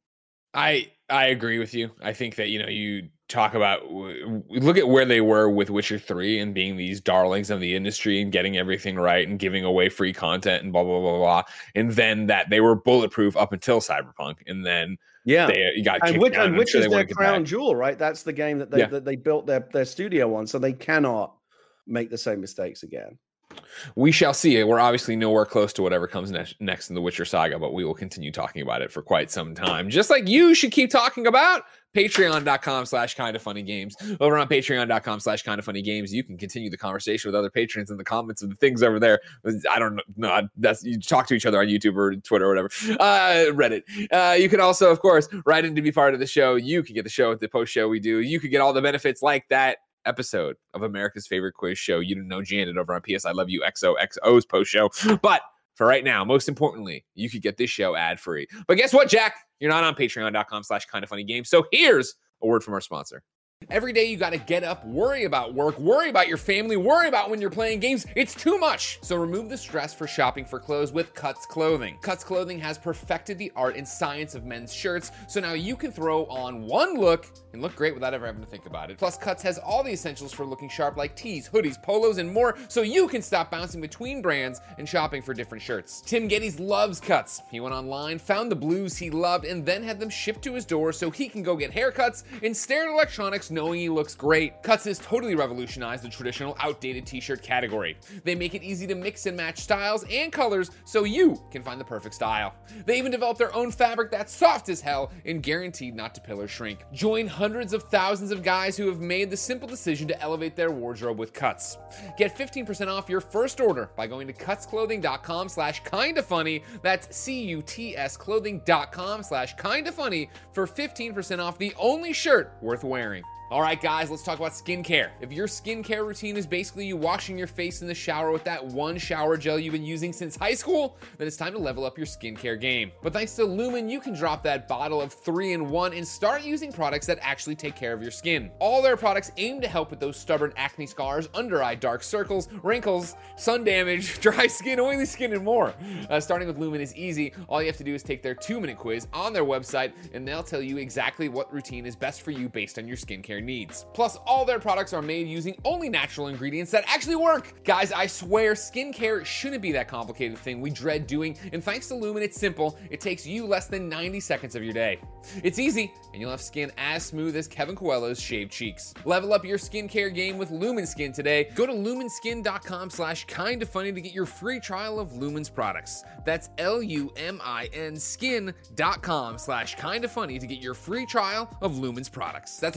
I I agree with you. I think that you know you talk about look at where they were with Witcher Three and being these darlings of the industry and getting everything right and giving away free content and blah blah blah blah. And then that they were bulletproof up until Cyberpunk, and then yeah they uh, got and kicked which, and which sure is their crown jewel right that's the game that they Yeah. that they built their their studio on so they cannot make the same mistakes again We shall see. We're obviously nowhere close to whatever comes next, next in the Witcher saga, but we will continue talking about it for quite some time. Just like you should keep talking about patreon.com slash kind of funny games. Over on patreon.com slash kind of funny games, you can continue the conversation with other patrons in the comments of the things over there. I don't know. That's you talk to each other on YouTube or Twitter or whatever. Uh, Reddit. Uh, you can also, of course, write in to be part of the show. You can get the show at the post show we do. You could get all the benefits like that episode of America's favorite quiz show. You didn't know Janet over on PS I Love You XOXO's post show. But for right now, most importantly, you could get this show ad free. But guess what, Jack? You're not on patreon.com slash kind of funny games. So here's a word from our sponsor. Every day you got to get up, worry about work, worry about your family, worry about when you're playing games. It's too much. So remove the stress for shopping for clothes with Cuts Clothing. Cuts Clothing has perfected the art and science of men's shirts, so now you can throw on one look and look great without ever having to think about it. Plus, Cuts has all the essentials for looking sharp like tees, hoodies, polos, and more, so you can stop bouncing between brands and shopping for different shirts. Tim Gettys loves Cuts. He went online, found the blues he loved, and then had them shipped to his door so he can go get haircuts and stare at electronics knowing he looks great. Cuts has totally revolutionized the traditional outdated t-shirt category. They make it easy to mix and match styles and colors so you can find the perfect style. They even developed their own fabric that's soft as hell and guaranteed not to pill or shrink. Join hundreds of thousands of guys who have made the simple decision to elevate their wardrobe with Cuts. Get 15% off your first order by going to cutsclothing.com slash kinda funny. That's C-U-T-S clothing.com slash kinda funny for 15% off the only shirt worth wearing. All right, guys, let's talk about skincare. If your skincare routine is basically you washing your face in the shower with that one shower gel you've been using since high school, then it's time to level up your skincare game. But thanks to Lumin, you can drop that bottle of three in one and start using products that actually take care of your skin. All their products aim to help with those stubborn acne scars, under eye dark circles, wrinkles, sun damage, dry skin, oily skin, and more. Uh, starting with Lumin is easy. All you have to do is take their two minute quiz on their website, and they'll tell you exactly what routine is best for you based on your skincare needs. Plus, all their products are made using only natural ingredients that actually work. Guys, I swear, skincare shouldn't be that complicated thing we dread doing, and thanks to Lumin, it's simple. It takes you less than 90 seconds of your day. It's easy, and you'll have skin as smooth as Kevin Coelho's shaved cheeks. Level up your skincare game with Lumin Skin today. Go to luminskin.com slash kinda funny to get your free trial of Lumin's products. That's L-U-M-I-N skin.com slash kinda funny to get your free trial of Lumin's products. That's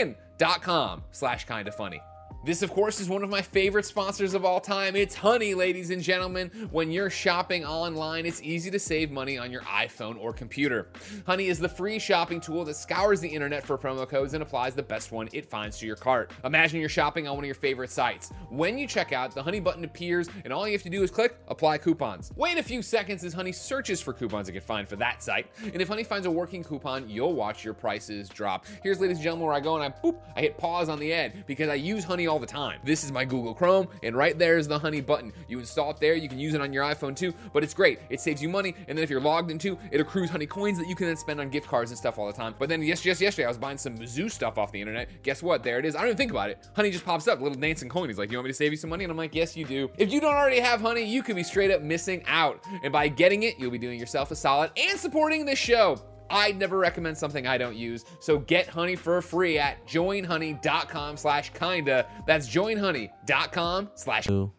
luminskin.com slash kinda funny. This, of course, is one of my favorite sponsors of all time. It's Honey, ladies and gentlemen. When you're shopping online, it's easy to save money on your iPhone or computer. Honey is the free shopping tool that scours the internet for promo codes and applies the best one it finds to your cart. Imagine you're shopping on one of your favorite sites. When you check out, the Honey button appears, and all you have to do is click Apply Coupons. Wait a few seconds as Honey searches for coupons it can find for that site. And if Honey finds a working coupon, you'll watch your prices drop. Here's, ladies and gentlemen, where I go and I boop, I hit pause on the ad because I use Honey all the time. This is my Google Chrome, and right there is the Honey button. You install it there, you can use it on your iPhone too, but it's great. It saves you money, and then if you're logged into, it accrues Honey coins that you can then spend on gift cards and stuff all the time. But then yes, just yesterday I was buying some Mizzou stuff off the internet. Guess what? There it is. I don't even think about it. Honey just pops up, little dancing coin. He's like, "You want me to save you some money?" And I'm like, "Yes, you do." If you don't already have Honey, you could be straight up missing out. And by getting it, you'll be doing yourself a solid and supporting this show. I'd never recommend something I don't use. So get honey for free at joinhoney.com slash kinda. That's joinhoney.com slash. Ooh.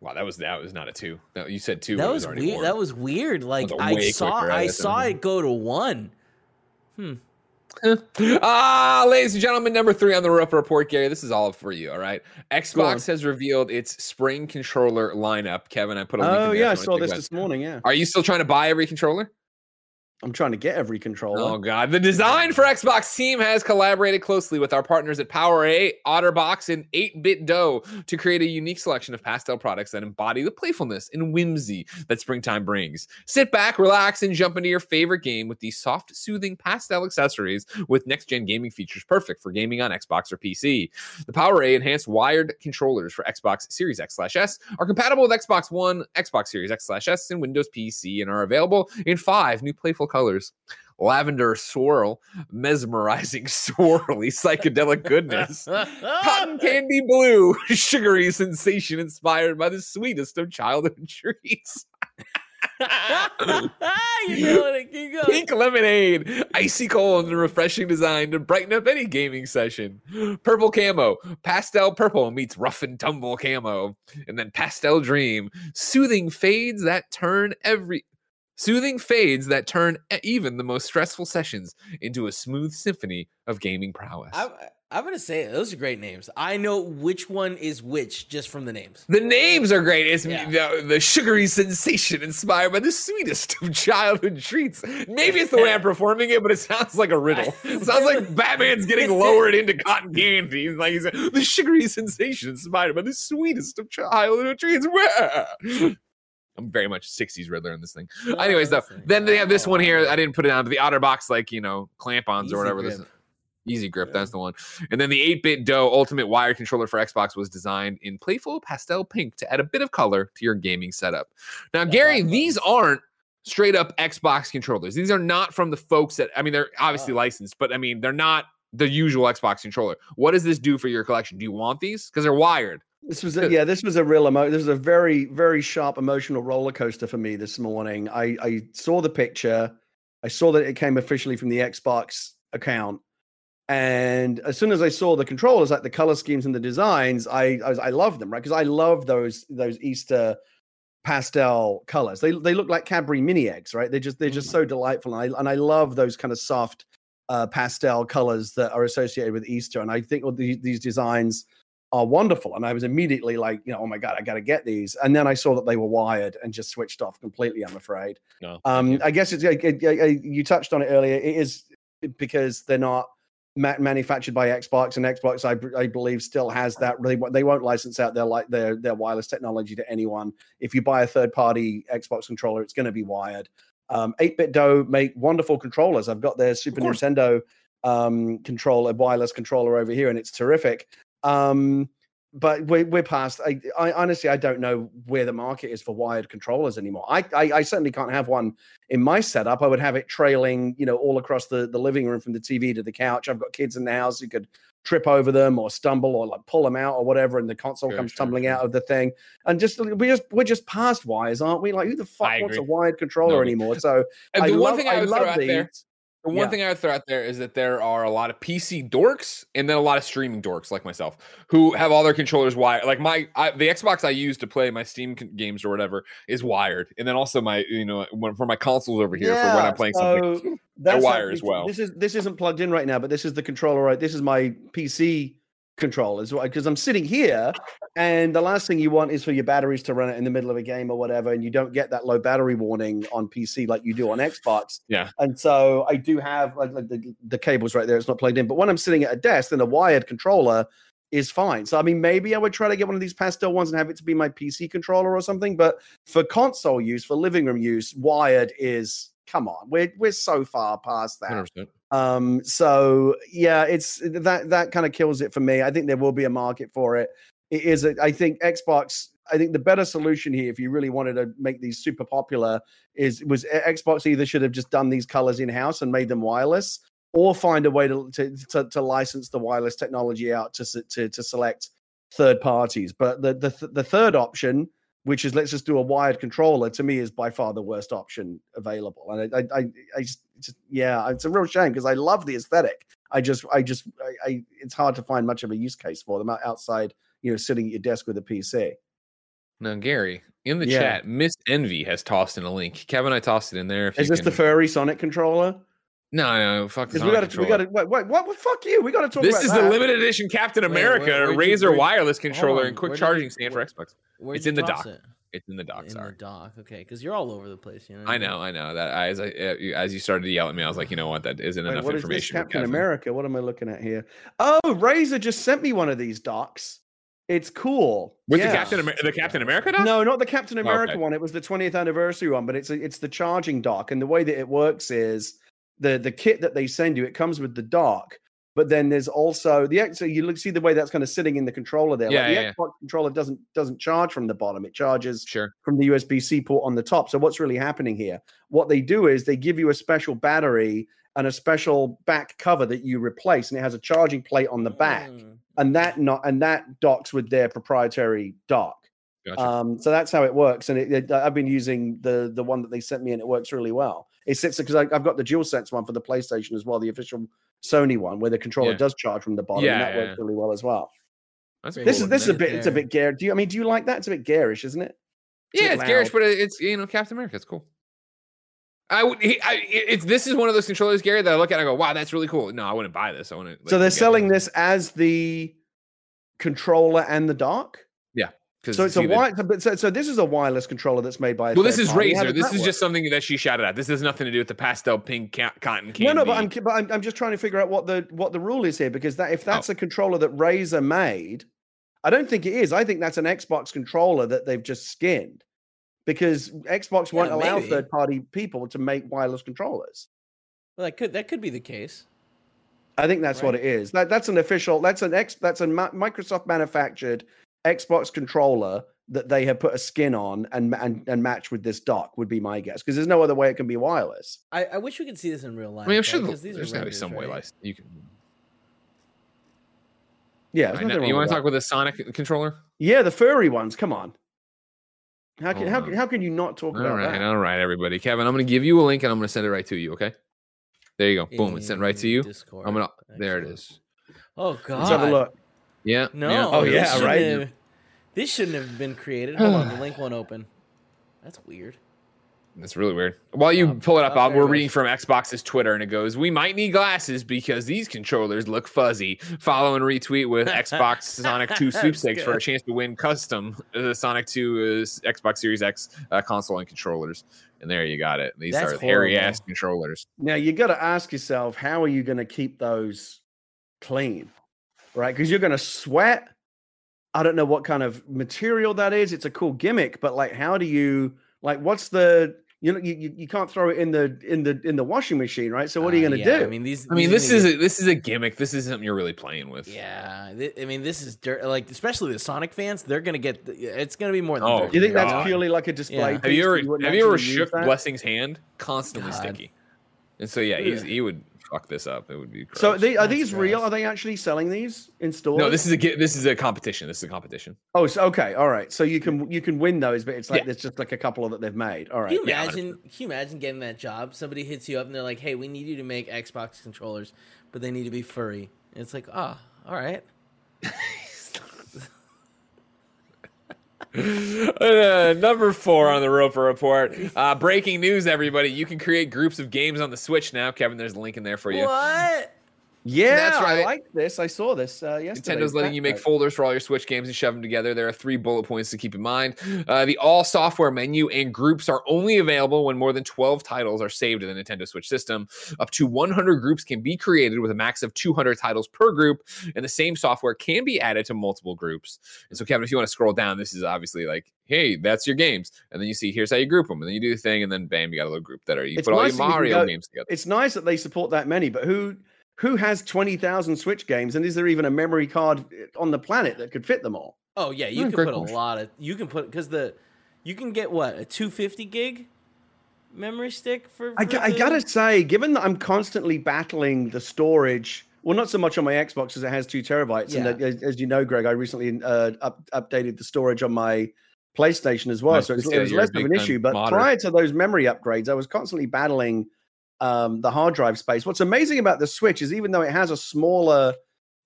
Wow, that was that was not a two. No, you said two. That but it was already weird. one. That was weird. Like a I way saw, I saw it go to one. Ah, ladies and gentlemen, number three on the Roper Report, Gary. This is all for you. All right. Xbox has revealed its spring controller lineup. Kevin, I put a link. in Oh there yeah, I saw this it this morning. Yeah, Are you still trying to buy every controller? I'm trying to get every controller. Oh god, the design for Xbox team has collaborated closely with our partners at Power PowerA, OtterBox, and 8BitDo to create a unique selection of pastel products that embody the playfulness and whimsy that springtime brings. Sit back, relax, and jump into your favorite game with these soft, soothing pastel accessories with next-gen gaming features perfect for gaming on Xbox or PC. The PowerA enhanced wired controllers for Xbox Series X/S are compatible with Xbox One, Xbox Series X/S, and Windows PC, and are available in five new playful colors. Lavender swirl, mesmerizing swirly psychedelic goodness, cotton candy blue, sugary sensation inspired by the sweetest of childhood treats, You're doing it. Keep going. pink lemonade, icy cold and refreshing design to brighten up any gaming session, purple camo, pastel purple meets rough and tumble camo, and then pastel dream, soothing fades that turn every Soothing fades that turn even the most stressful sessions into a smooth symphony of gaming prowess. I'm, I'm gonna say it. Those are great names. I know which one is which just from the names. the names are great. It's Yeah. the, the sugary sensation inspired by the sweetest of childhood treats. Maybe it's the way I'm performing it, but it sounds like a riddle. It sounds like Batman's getting lowered into cotton candy. Like he's the sugary sensation inspired by the sweetest of childhood treats. I'm very much 60s Riddler in this thing. No, Anyways, though, then they have this one here. I didn't put it on, but the OtterBox, like you know, clamp-ons or whatever. This grip. Easy grip, Yeah. that's the one. And then the 8BitDo Ultimate Wired Controller for Xbox was designed in playful pastel pink to add a bit of color to your gaming setup. Now, That's Gary, awesome. these aren't straight up Xbox controllers. These are not from the folks that I mean, they're obviously Oh. licensed, but I mean, they're not the usual Xbox controller. What does this do for your collection? Do you want these? Because they're wired. This was a, yeah, this was a real emo. This was a very very sharp emotional roller coaster for me this morning. I I saw the picture, I saw that it came officially from the Xbox account, and as soon as I saw the controllers, like the color schemes and the designs, I I, was, I love them right because I love those those Easter pastel colors. They they look like Cadbury mini eggs, right? They're just they're just so delightful, and I and I love those kind of soft uh, pastel colors that are associated with Easter. And I think all these these designs are wonderful. And I was immediately like, you know, oh my god, I got to get these. And then I saw that they were wired and just switched off completely. I'm afraid. No. Um, I guess it's uh, uh, uh, you touched on it earlier. It is because they're not ma- manufactured by Xbox, and Xbox, I believe, still has that. Really, they won't license out their like their their wireless technology to anyone. If you buy a third party Xbox controller, it's going to be wired. Um, 8BitDo make wonderful controllers. I've got their Super. Nintendo um, controller, wireless controller over here, and it's terrific. Um, but we're, we're past. I, I honestly, I don't know where the market is for wired controllers anymore. I, I, I certainly can't have one in my setup. I would have it trailing, you know, all across the, the living room from the TV to the couch. I've got kids in the house who could trip over them or stumble or like pull them out or whatever, and the console Sure, comes sure, tumbling sure. out of the thing. And just we just we're just past wires, aren't we? Like who the fuck I wants a wired controller Nobody. anymore? So And I the one love, thing I would throw love out there, these. The one Yeah. thing I would throw out there is that there are a lot of PC dorks and then a lot of streaming dorks like myself who have all their controllers wired. Like my I, the Xbox I use to play my Steam con- games or whatever is wired, and then also my you know when, for my consoles over here for when I'm playing something. so that's wire actually- as well. This is this isn't plugged in right now, but this is the controller. Right, this is my PC controllers because I'm sitting here and the last thing you want is for your batteries to run it in the middle of a game or whatever and you don't get that low battery warning on PC like you do on Xbox. Yeah. And so I do have like, like the, the cables right there it's not plugged in but when I'm sitting at a desk then a wired controller is fine. So I mean maybe I would try to get one of these pastel ones and have it to be my PC controller or something but for console use for living room use wired is come on we're we're so far past that. 100%. Um, so yeah, it's that that kind of kills it for me. I think there will be a market for it. It is. A, I think Xbox. I think the better solution here, if you really wanted to make these super popular, is was Xbox either should have just done these colors in house and made them wireless, or find a way to to, to, to license the wireless technology out to to to select third parties. But the the the third option which is let's just do a wired controller to me is by far the worst option available and i i, I just, just yeah it's a real shame because i love the aesthetic i just i just I, I it's hard to find much of a use case for them outside you know sitting at your desk with a pc Now, Gary, in the Yeah. chat, Miss Envy has tossed in a link. Kevin, I tossed it in there. If is this the furry sonic controller No, no, fuck this. because we got to we got to wait, wait what fuck you we got to talk This is that. the limited edition Captain America where- where'd you- Razer wireless controller on, and quick charging you- stand where- for Xbox. It's in the dock. it? It's in the dock. In Sorry. the dock. Okay, because you're all over the place. You know. I know, I know that. As I, uh, as you started to yell at me, I was like, you know what? That isn't Wait, enough what is information. for Captain America? What am I looking at here? Oh, Razer just sent me one of these docs. It's cool. with Yeah. the Captain Amer- the Captain America doc? No, not the Captain America Okay. one. It was the 20th anniversary one, but it's a, it's the charging dock. And the way that it works is the the kit that they send you. It comes with the dock, but then there's also the X. So you look see the way that's kind of sitting in the controller there. Yeah, like the yeah, yeah. Xbox controller doesn't doesn't charge from the bottom. It charges Sure. from the USB C port on the top. So what's really happening here? What they do is they give you a special battery and a special back cover that you replace, and it has a charging plate on the back, Mm. and that not and that docks with their proprietary dock. Gotcha. Um, so that's how it works, and it, it- I've been using the the one that they sent me, and it works really well. It sits because I've got the DualSense one for the PlayStation as well, the official Sony one, where the controller Yeah. does charge from the bottom, Yeah, and that yeah, works really well as well. That's This This cool. is this is a Right bit it's a bit garish. Do you I mean do you like that? It's a bit garish, isn't it? It's yeah, bit it's garish, but it's you know Captain America. It's cool. I would. he- I, it's this is one of those controllers, Gary, that I look at. and I go, wow, that's really cool. No, I wouldn't buy this. I want to. so they're selling this as the controller and the dock. So it's a wire, but so, so this is a wireless controller that's made by. A Well, this is party. Razer. This that is work? just something that she shouted at. This has nothing to do with the pastel pink ca- cotton candy. No, no, but I'm, but I'm I'm just trying to figure out what the what the rule is here because that if Oh. that's a controller that Razer made, I don't think it is. I think that's an Xbox controller that they've just skinned because Xbox won't Yeah, allow third party people to make wireless controllers. Well, that could that could be the case. I think that's what it is. That that's an official. That's an X. That's a Ma- Microsoft manufactured Xbox controller that they have put a skin on and and, and match with this dock would be my guess because there's no other way it can be wireless. I, I wish we could see this in real life. I mean, I'm though, sure 'cause these are there's got to be renders, some way right? like you can. Yeah, there's I know- nothing wrong you want to talk with a Sonic controller? Yeah, the furry ones. Come on. How can Hold how, can- how can you not talk All about right, that? all right, everybody. Kevin, I'm going to give you a link and I'm going to send it right to you. Okay. There you go. Boom. It's sent right to you. Discord. I'm gonna. There it is. Oh God. Let's have a look. Yeah. No. Oh, this yeah, right? have- this shouldn't have been created. Hold on, the link won't open. That's weird. That's really weird. While you Oh, pull it up, oh, Bob, we're reading from Xbox's Twitter, and it goes, "We might need glasses because these controllers look fuzzy." Follow and retweet with Xbox Sonic Two That's sweepstakes for a chance to win custom uh, Sonic Two uh, Xbox Series X uh, console and controllers. And there you got it. These That's are hairy ass controllers. Now you got to ask yourself, how are you going to keep those clean, right? Because you're going to sweat. I don't know what kind of material that is. It's a cool gimmick, but like, how do you like? What's the you know you, you, you can't throw it in the in the in the washing machine, right? So what are you Uh, going to yeah, do? I mean, these. I mean, these this is gonna a, this is a gimmick. This is something you're really playing with. Yeah, thi- I mean, this is dirt. Like, especially the Sonic fans, they're gonna get. the- It's gonna be more than. Oh, dirt, do you think that's purely like a display? Yeah. Have you ever wouldn't have you ever shook that? Blessing's hand? Constantly God. sticky. And so yeah, he's, he would fuck this up. It would be gross. So they, are That's these real? Are they actually selling these in stores? no, this is a this is a competition. This is a competition. Oh, so, okay, all right. So you can you can win those, but it's like Yeah. there's just like a couple of that they've made. All right. Can right. you Yeah, imagine? Can you imagine getting that job? Somebody hits you up and they're like, "Hey, we need you to make Xbox controllers, but they need to be furry." And it's like, ah, all right. Uh, number four on the Roper Report. Uh, breaking news, everybody! You can create groups of games on the Switch now. Kevin, there's a link in there for you. What? Yeah, That's right. I like this. I saw this uh, yesterday. Nintendo's letting you make folders for all your Switch games and shove them together. There are three bullet points to keep in mind. Uh, the all software menu and groups are only available when more than 12 titles are saved in the Nintendo Switch system. Up to 100 groups can be created with a max of 200 titles per group, and the same software can be added to multiple groups. And so, Kevin, if you want to scroll down, this is obviously like, hey, that's your games. And then you see, here's how you group them. And then you do the thing, and then bam, you got a little group that are, you It's put all your that you Mario go- games together. It's nice that they support that many, but who who has twenty thousand Switch games, and is there even a memory card on the planet that could fit them all? Oh yeah, you Yeah, can great put a lot of. You can put because the you can get what a 250 gig memory stick for. I, for I the- gotta say, given that I'm constantly battling the storage, well, not so much on my Xbox as it has two terabytes, and Yeah. that, as, as you know, Greg, I recently uh, up, updated the storage on my PlayStation as well, Nice so to it's, see it was less of an issue. But modder. prior to those memory upgrades, I was constantly battling um, the hard drive space. What's amazing about the Switch is even though it has a smaller,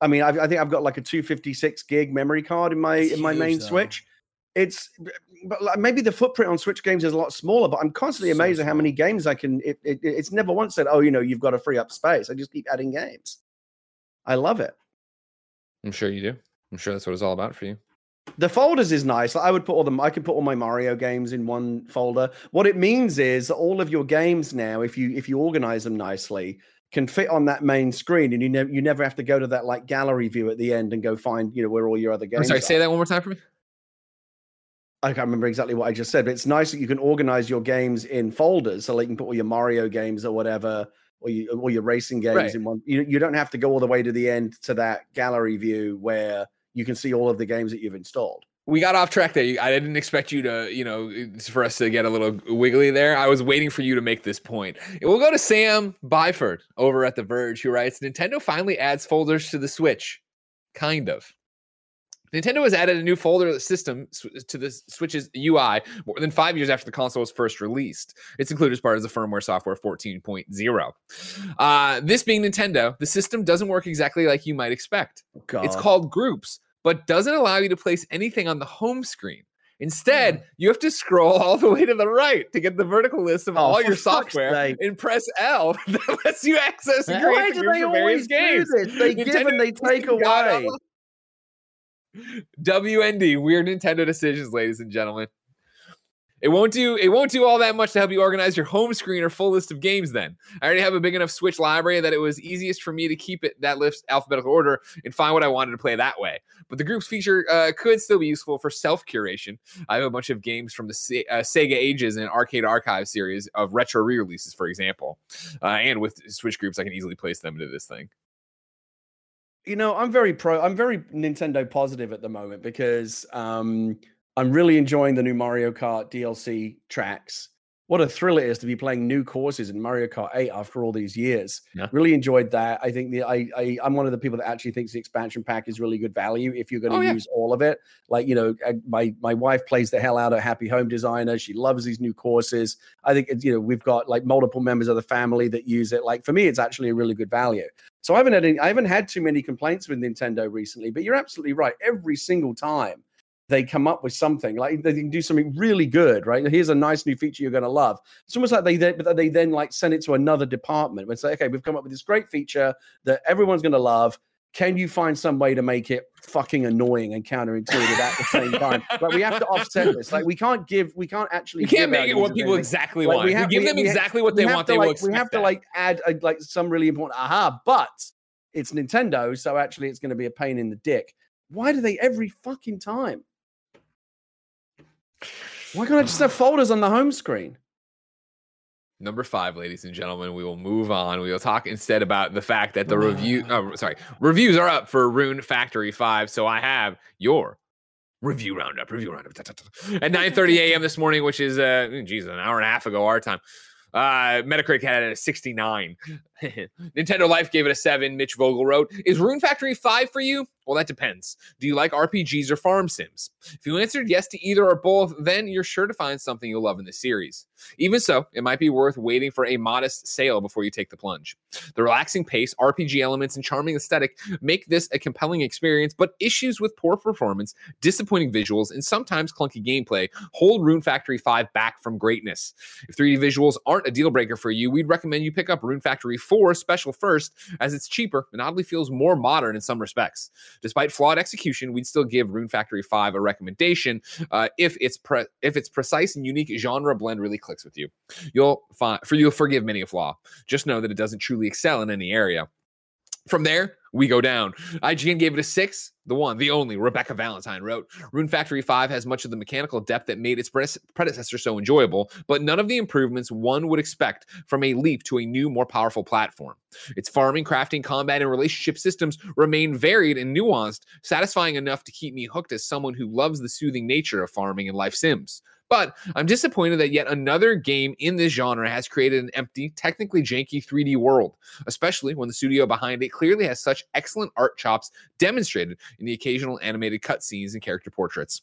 I mean, I've, I think I've got like a 256 gig memory card in my It's in my main though. Switch. It's but like, maybe the footprint on Switch games is a lot smaller, but I'm constantly So amazed at how many games I can. It, it, it's never once said, "Oh, you know, you've got to free up space." I just keep adding games. I love it. I'm sure you do. I'm sure that's what it's all about for you. The folders is nice. I would put all them. I could put all my Mario games in one folder. What it means is all of your games now, if you if you organize them nicely, can fit on that main screen, and you never you never have to go to that like gallery view at the end and go find you know where all your other games. I'm sorry, are. say that one more time for me. I can't remember exactly what I just said, but it's nice that you can organize your games in folders, so like you can put all your Mario games or whatever, or you or your racing games Right. in one. You you don't have to go all the way to the end to that gallery view where you can see all of the games that you've installed. we got off track there. I didn't expect you to, you know, for us to get a little wiggly there. I was waiting for you to make this point. We'll go to Sam Byford over at The Verge, who writes Nintendo finally adds folders to the Switch. Kind of. Nintendo has added a new folder system to the Switch's UI more than five years after the console was first released. It's included as part of the firmware software 14.0. Uh, this being Nintendo, the system doesn't work exactly like you might expect. God. It's called groups, but doesn't allow you to place anything on the home screen. Instead, Hmm. you have to scroll all the way to the right to get the vertical list of Oh, all your software sake. and press L that lets you access and Why do they always do games. this? They give and they take away. WND, weird Nintendo decisions, ladies and gentlemen. It won't do it won't do all that much to help you organize your home screen or full list of games then. I already have a big enough Switch library that it was easiest for me to keep it that list alphabetical order and find what I wanted to play that way. But the groups feature uh, could still be useful for self curation. I have a bunch of games from the Se- uh, Sega Ages and Arcade Archive series of retro re releases, for example. Uh, and with Switch groups, I can easily place them into this thing. You know i'm very pro i'm very nintendo positive at the moment because um i'm really enjoying the new mario kart dlc tracks. What a thrill it is to be playing new courses in mario kart 8 after all these years. Yeah. really enjoyed that. I think the I, I i'm one of the people that actually thinks the expansion pack is really good value if you're going to Oh, yeah. use all of it. Like you know my my wife plays the hell out of happy home designer. She loves these new courses. I think it's, you know we've got like multiple members of the family that use it. Like for me it's actually a really good value so I haven't had any, I haven't had too many complaints with Nintendo recently, but you're absolutely right. Every single time they come up with something like they can do something really good, right? Here's a nice new feature you're going to love. It's almost like they then, they then like send it to another department and say, okay, we've come up with this great feature that everyone's going to love. Can you find some way to make it fucking annoying and counterintuitive at the same time? Like we have to offset this. Like we can't give, we can't actually. You can't give make it what people exactly Like, want. we have- give we- them we exactly what they want, they like, we have to like add a, like some really important aha but it's nintendo so actually it's going to be a pain in the dick why do they every fucking time why can't i just have folders on the home screen Number five, ladies and gentlemen, we will move on. We will talk instead about the fact that the review, oh, sorry, reviews are up for Rune Factory Five. So I have your review roundup, review roundup ta, ta, ta, at 9:30 a.m. this morning, which is uh, geez, an hour and a half ago our time. Uh, Metacritic had it at 69. Nintendo Life gave it a seven. Mitch Vogel wrote, "Is Rune Factory five for you? Well, that depends. Do you like RPGs or farm sims? If you answered yes to either or both, then you're sure to find something you'll love in the series. Even so, it might be worth waiting for a modest sale before you take the plunge. The relaxing pace, RPG elements, and charming aesthetic make this a compelling experience, but issues with poor performance, disappointing visuals, and sometimes clunky gameplay hold Rune Factory 5 back from greatness. If 3D visuals aren't a deal breaker for you, we'd recommend you pick up Rune Factory 4 For special first, as it's cheaper and oddly feels more modern in some respects. Despite flawed execution, we'd still give Rune Factory 5 a recommendation uh, if its pre- if its precise and unique genre blend really clicks with you. You'll find for you'll forgive many a flaw. Just know that it doesn't truly excel in any area. From there, we go down. IGN gave it a six. The one, the only, Rebecca Valentine wrote Rune Factory 5 has much of the mechanical depth that made its predecessor so enjoyable, but none of the improvements one would expect from a leap to a new, more powerful platform. Its farming, crafting, combat, and relationship systems remain varied and nuanced, satisfying enough to keep me hooked as someone who loves the soothing nature of farming and life sims. But I'm disappointed that yet another game in this genre has created an empty, technically janky 3D world, especially when the studio behind it clearly has such excellent art chops demonstrated in the occasional animated cutscenes and character portraits.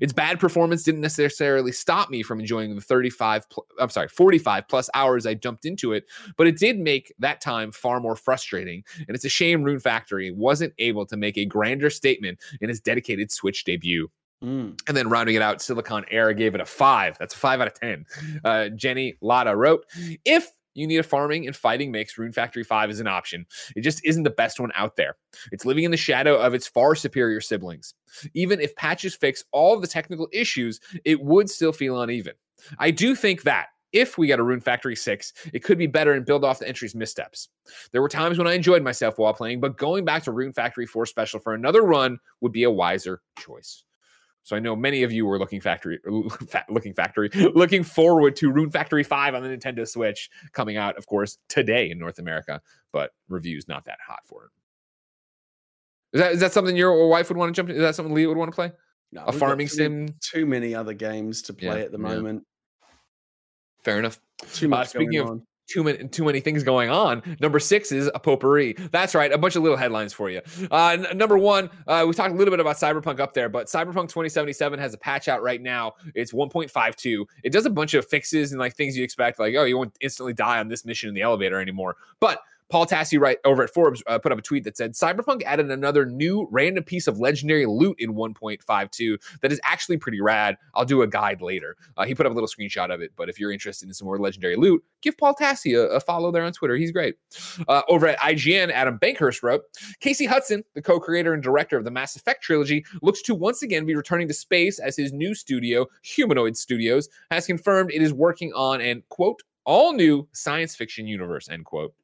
Its bad performance didn't necessarily stop me from enjoying the 35 pl- I'm sorry, 45 plus hours I jumped into it, but it did make that time far more frustrating. And it's a shame Rune Factory wasn't able to make a grander statement in its dedicated Switch debut. Mm. And then rounding it out, Siliconera gave it a five. That's a five out of 10. Uh, Jenny Latta wrote If you need a farming and fighting mix, Rune Factory 5 is an option. It just isn't the best one out there. It's living in the shadow of its far superior siblings. Even if patches fix all the technical issues, it would still feel uneven. I do think that if we got a Rune Factory 6, it could be better and build off the entry's missteps. There were times when I enjoyed myself while playing, but going back to Rune Factory 4 Special for another run would be a wiser choice. So I know many of you were looking factory, looking factory, looking forward to Rune Factory Five on the Nintendo Switch coming out, of course, today in North America. But reviews not that hot for it. Is that is that something your wife would want to jump? In? Is that something Leah would want to play? No, a farming too, sim. Too many other games to play yeah, at the moment. Fair enough. Too much. Uh, speaking of too many too many things going on. Number six is a potpourri. That's right, a bunch of little headlines for you. Uh, n- number one, uh, we talked a little bit about Cyberpunk up there, but Cyberpunk 2077 has a patch out right now. It's 1.52. It does a bunch of fixes and like things you expect, like oh, you won't instantly die on this mission in the elevator anymore. But Paul Tassi, right over at Forbes, uh, put up a tweet that said Cyberpunk added another new random piece of legendary loot in 1.52 that is actually pretty rad. I'll do a guide later. Uh, he put up a little screenshot of it, but if you're interested in some more legendary loot, give Paul Tassi a, a follow there on Twitter. He's great. Uh, over at IGN, Adam Bankhurst wrote Casey Hudson, the co creator and director of the Mass Effect trilogy, looks to once again be returning to space as his new studio, Humanoid Studios, has confirmed it is working on an quote, all new science fiction universe, end quote.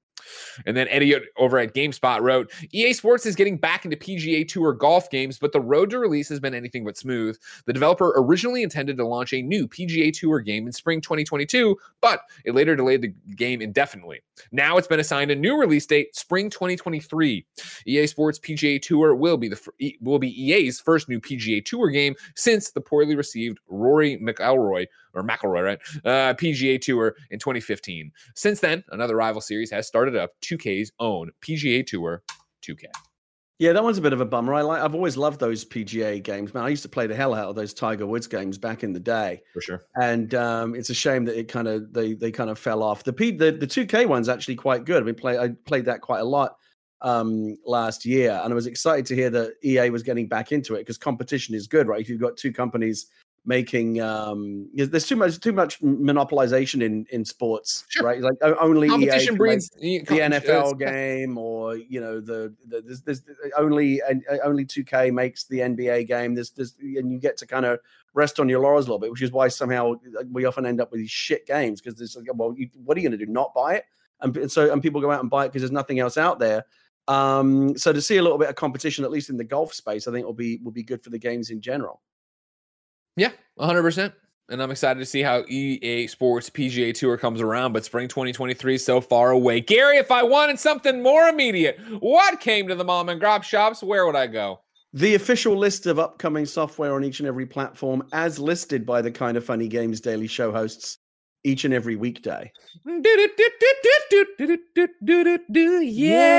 And then Eddie over at GameSpot wrote EA Sports is getting back into PGA Tour golf games, but the road to release has been anything but smooth. The developer originally intended to launch a new PGA Tour game in spring 2022, but it later delayed the game indefinitely. Now it's been assigned a new release date, spring 2023. EA Sports PGA Tour will be the will be EA's first new PGA Tour game since the poorly received Rory McIlroy or McIlroy, right? Uh, PGA Tour in 2015. Since then, another rival series has started up 2K's own PGA Tour 2K. Yeah, that one's a bit of a bummer. I like. I've always loved those PGA games, man. I used to play the hell out of those Tiger Woods games back in the day, for sure. And um, it's a shame that it kind of they they kind of fell off. The P the the two K one's actually quite good. I mean, play I played that quite a lot um, last year, and I was excited to hear that EA was getting back into it because competition is good, right? If you've got two companies making um there's too much too much monopolization in in sports sure. right? Like only competition EA breeds the NFL game or you know the, the there's, there's only and only 2k makes the NBA game. There's there's and you get to kind of rest on your laurels a little bit which is why somehow we often end up with these shit games because there's like well you, what are you going to do? Not buy it? And so and people go out and buy it because there's nothing else out there. Um so to see a little bit of competition at least in the golf space i think will be will be good for the games in general yeah, 100%. And I'm excited to see how EA Sports PGA Tour comes around, but spring 2023 is so far away. Gary, if I wanted something more immediate, what came to the mom and grab shops? Where would I go? The official list of upcoming software on each and every platform, as listed by the Kind of Funny Games Daily Show hosts each and every weekday. Yeah.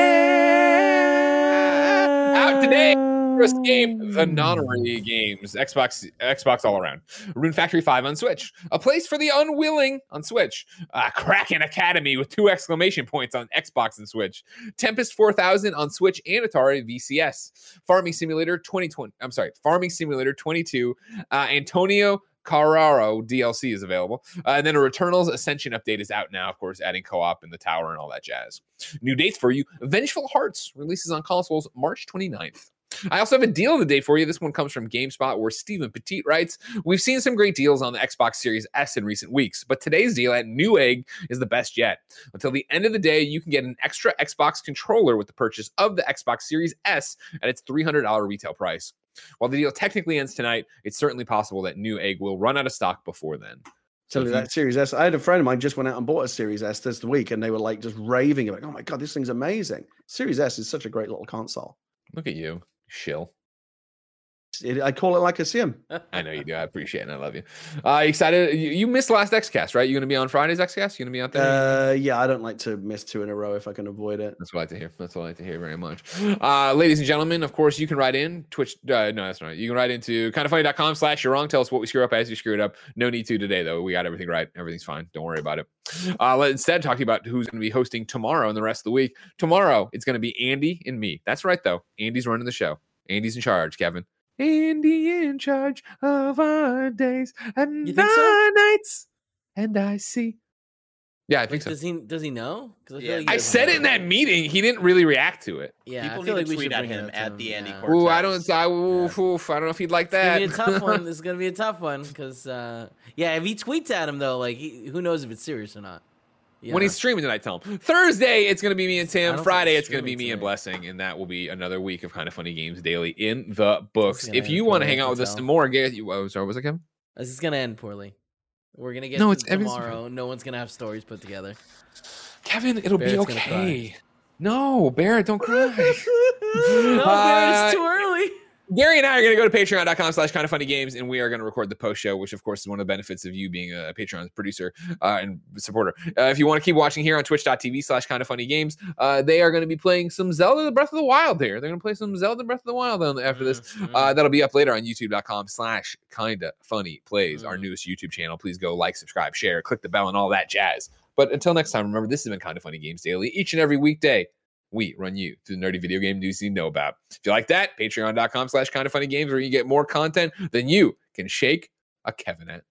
Out today First game, the Nonary games, Xbox, Xbox all around. Rune Factory 5 on Switch. A place for the unwilling on Switch. Uh, Kraken Academy with two exclamation points on Xbox and Switch. Tempest 4000 on Switch and Atari VCS. Farming Simulator 2020. I'm sorry, Farming Simulator 22. Uh, Antonio Carraro DLC is available. Uh, and then a Returnals Ascension update is out now, of course, adding co op in the tower and all that jazz. New dates for you Vengeful Hearts releases on consoles March 29th. I also have a deal of the day for you. This one comes from GameSpot, where Steven Petite writes We've seen some great deals on the Xbox Series S in recent weeks, but today's deal at Newegg is the best yet. Until the end of the day, you can get an extra Xbox controller with the purchase of the Xbox Series S at its $300 retail price. While the deal technically ends tonight, it's certainly possible that Newegg will run out of stock before then. So if you- that Series S, I had a friend of mine just went out and bought a Series S this week, and they were like just raving about, "Oh my god, this thing's amazing!" Series S is such a great little console. Look at you, shill. It, I call it like I see 'em. I know you do. I appreciate it. and I love you. Uh, excited? You, you missed last XCast, right? You're going to be on Friday's XCast? You're going to be out there? Uh, yeah, I don't like to miss two in a row if I can avoid it. That's what I like to hear. That's what I like to hear very much. Uh, ladies and gentlemen, of course, you can write in Twitch. Uh, no, that's not right. You can write into kindoffunny.com slash you're wrong. Tell us what we screw up as you screwed up. No need to today, though. We got everything right. Everything's fine. Don't worry about it. Uh, let instead talk to you about who's going to be hosting tomorrow and the rest of the week. Tomorrow, it's going to be Andy and me. That's right, though. Andy's running the show. Andy's in charge, Kevin. Andy in charge of our days and You think so? our nights. And I see. Yeah, I think so. Does he does he know? 'Cause feel Yeah. like I said it in that meeting. He didn't really react to it. Yeah, People I feel need like to we tweet should at bring it him at him, the Andy yeah. Cortez. Ooh, I don't. I, oof, oof, I don't know if he'd like that. It's gonna be a tough one. This is gonna be a tough one because, uh, yeah, if he tweets at him though, like, he, who knows if it's serious or not? You When he's streaming tonight, tell him. Thursday, it's going to be me and Tim. Friday, it's going to be me and. Blessing, and that will be another week of kind of funny games daily in the books. If you want to hang out with us some more, get you. Oh, sorry, was it Kevin? this is gonna end poorly. We're gonna get No, it's- tomorrow. No one's gonna have stories put together. Kevin, it'll Barrett's be okay. No, Barrett, don't cry. no, Barrett, Uh, it's too early. Gary and I are going to go to patreon.com slash kind of funny games and we are going to record the post show, which of course is one of the benefits of you being a Patreon producer uh, and supporter. Uh, if you want to keep watching here on twitch.tv slash kind of funny games, uh, they are going to be playing some Zelda the Breath of the Wild here. They're going to play some Zelda the Breath of the Wild after this. Mhm. Uh, that'll be up later on youtube.com slash kinda funny plays, our Mm. newest YouTube channel. Please go like, subscribe, share, click the bell, and all that jazz. But until next time, remember this has been kind of funny games daily each and every weekday. We run you through the nerdy video game news you know about. If you like that, patreon.com slash kind of funny games where you get more content than you can shake a Kevin at.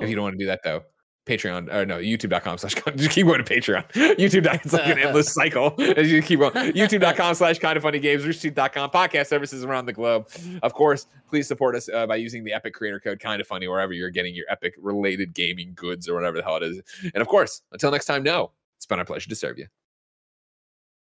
If you don't want to do that though, Patreon or no, youtube.com slash just keep going to Patreon. YouTube.com it's like an endless cycle as you keep going. YouTube.com slash kind of funny games, roosterteeth.com, podcast services around the globe. Of course, please support us uh, by using the Epic creator code kind of funny wherever you're getting your Epic related gaming goods or whatever the hell it is. And of course, until next time, no, it's been our pleasure to serve you.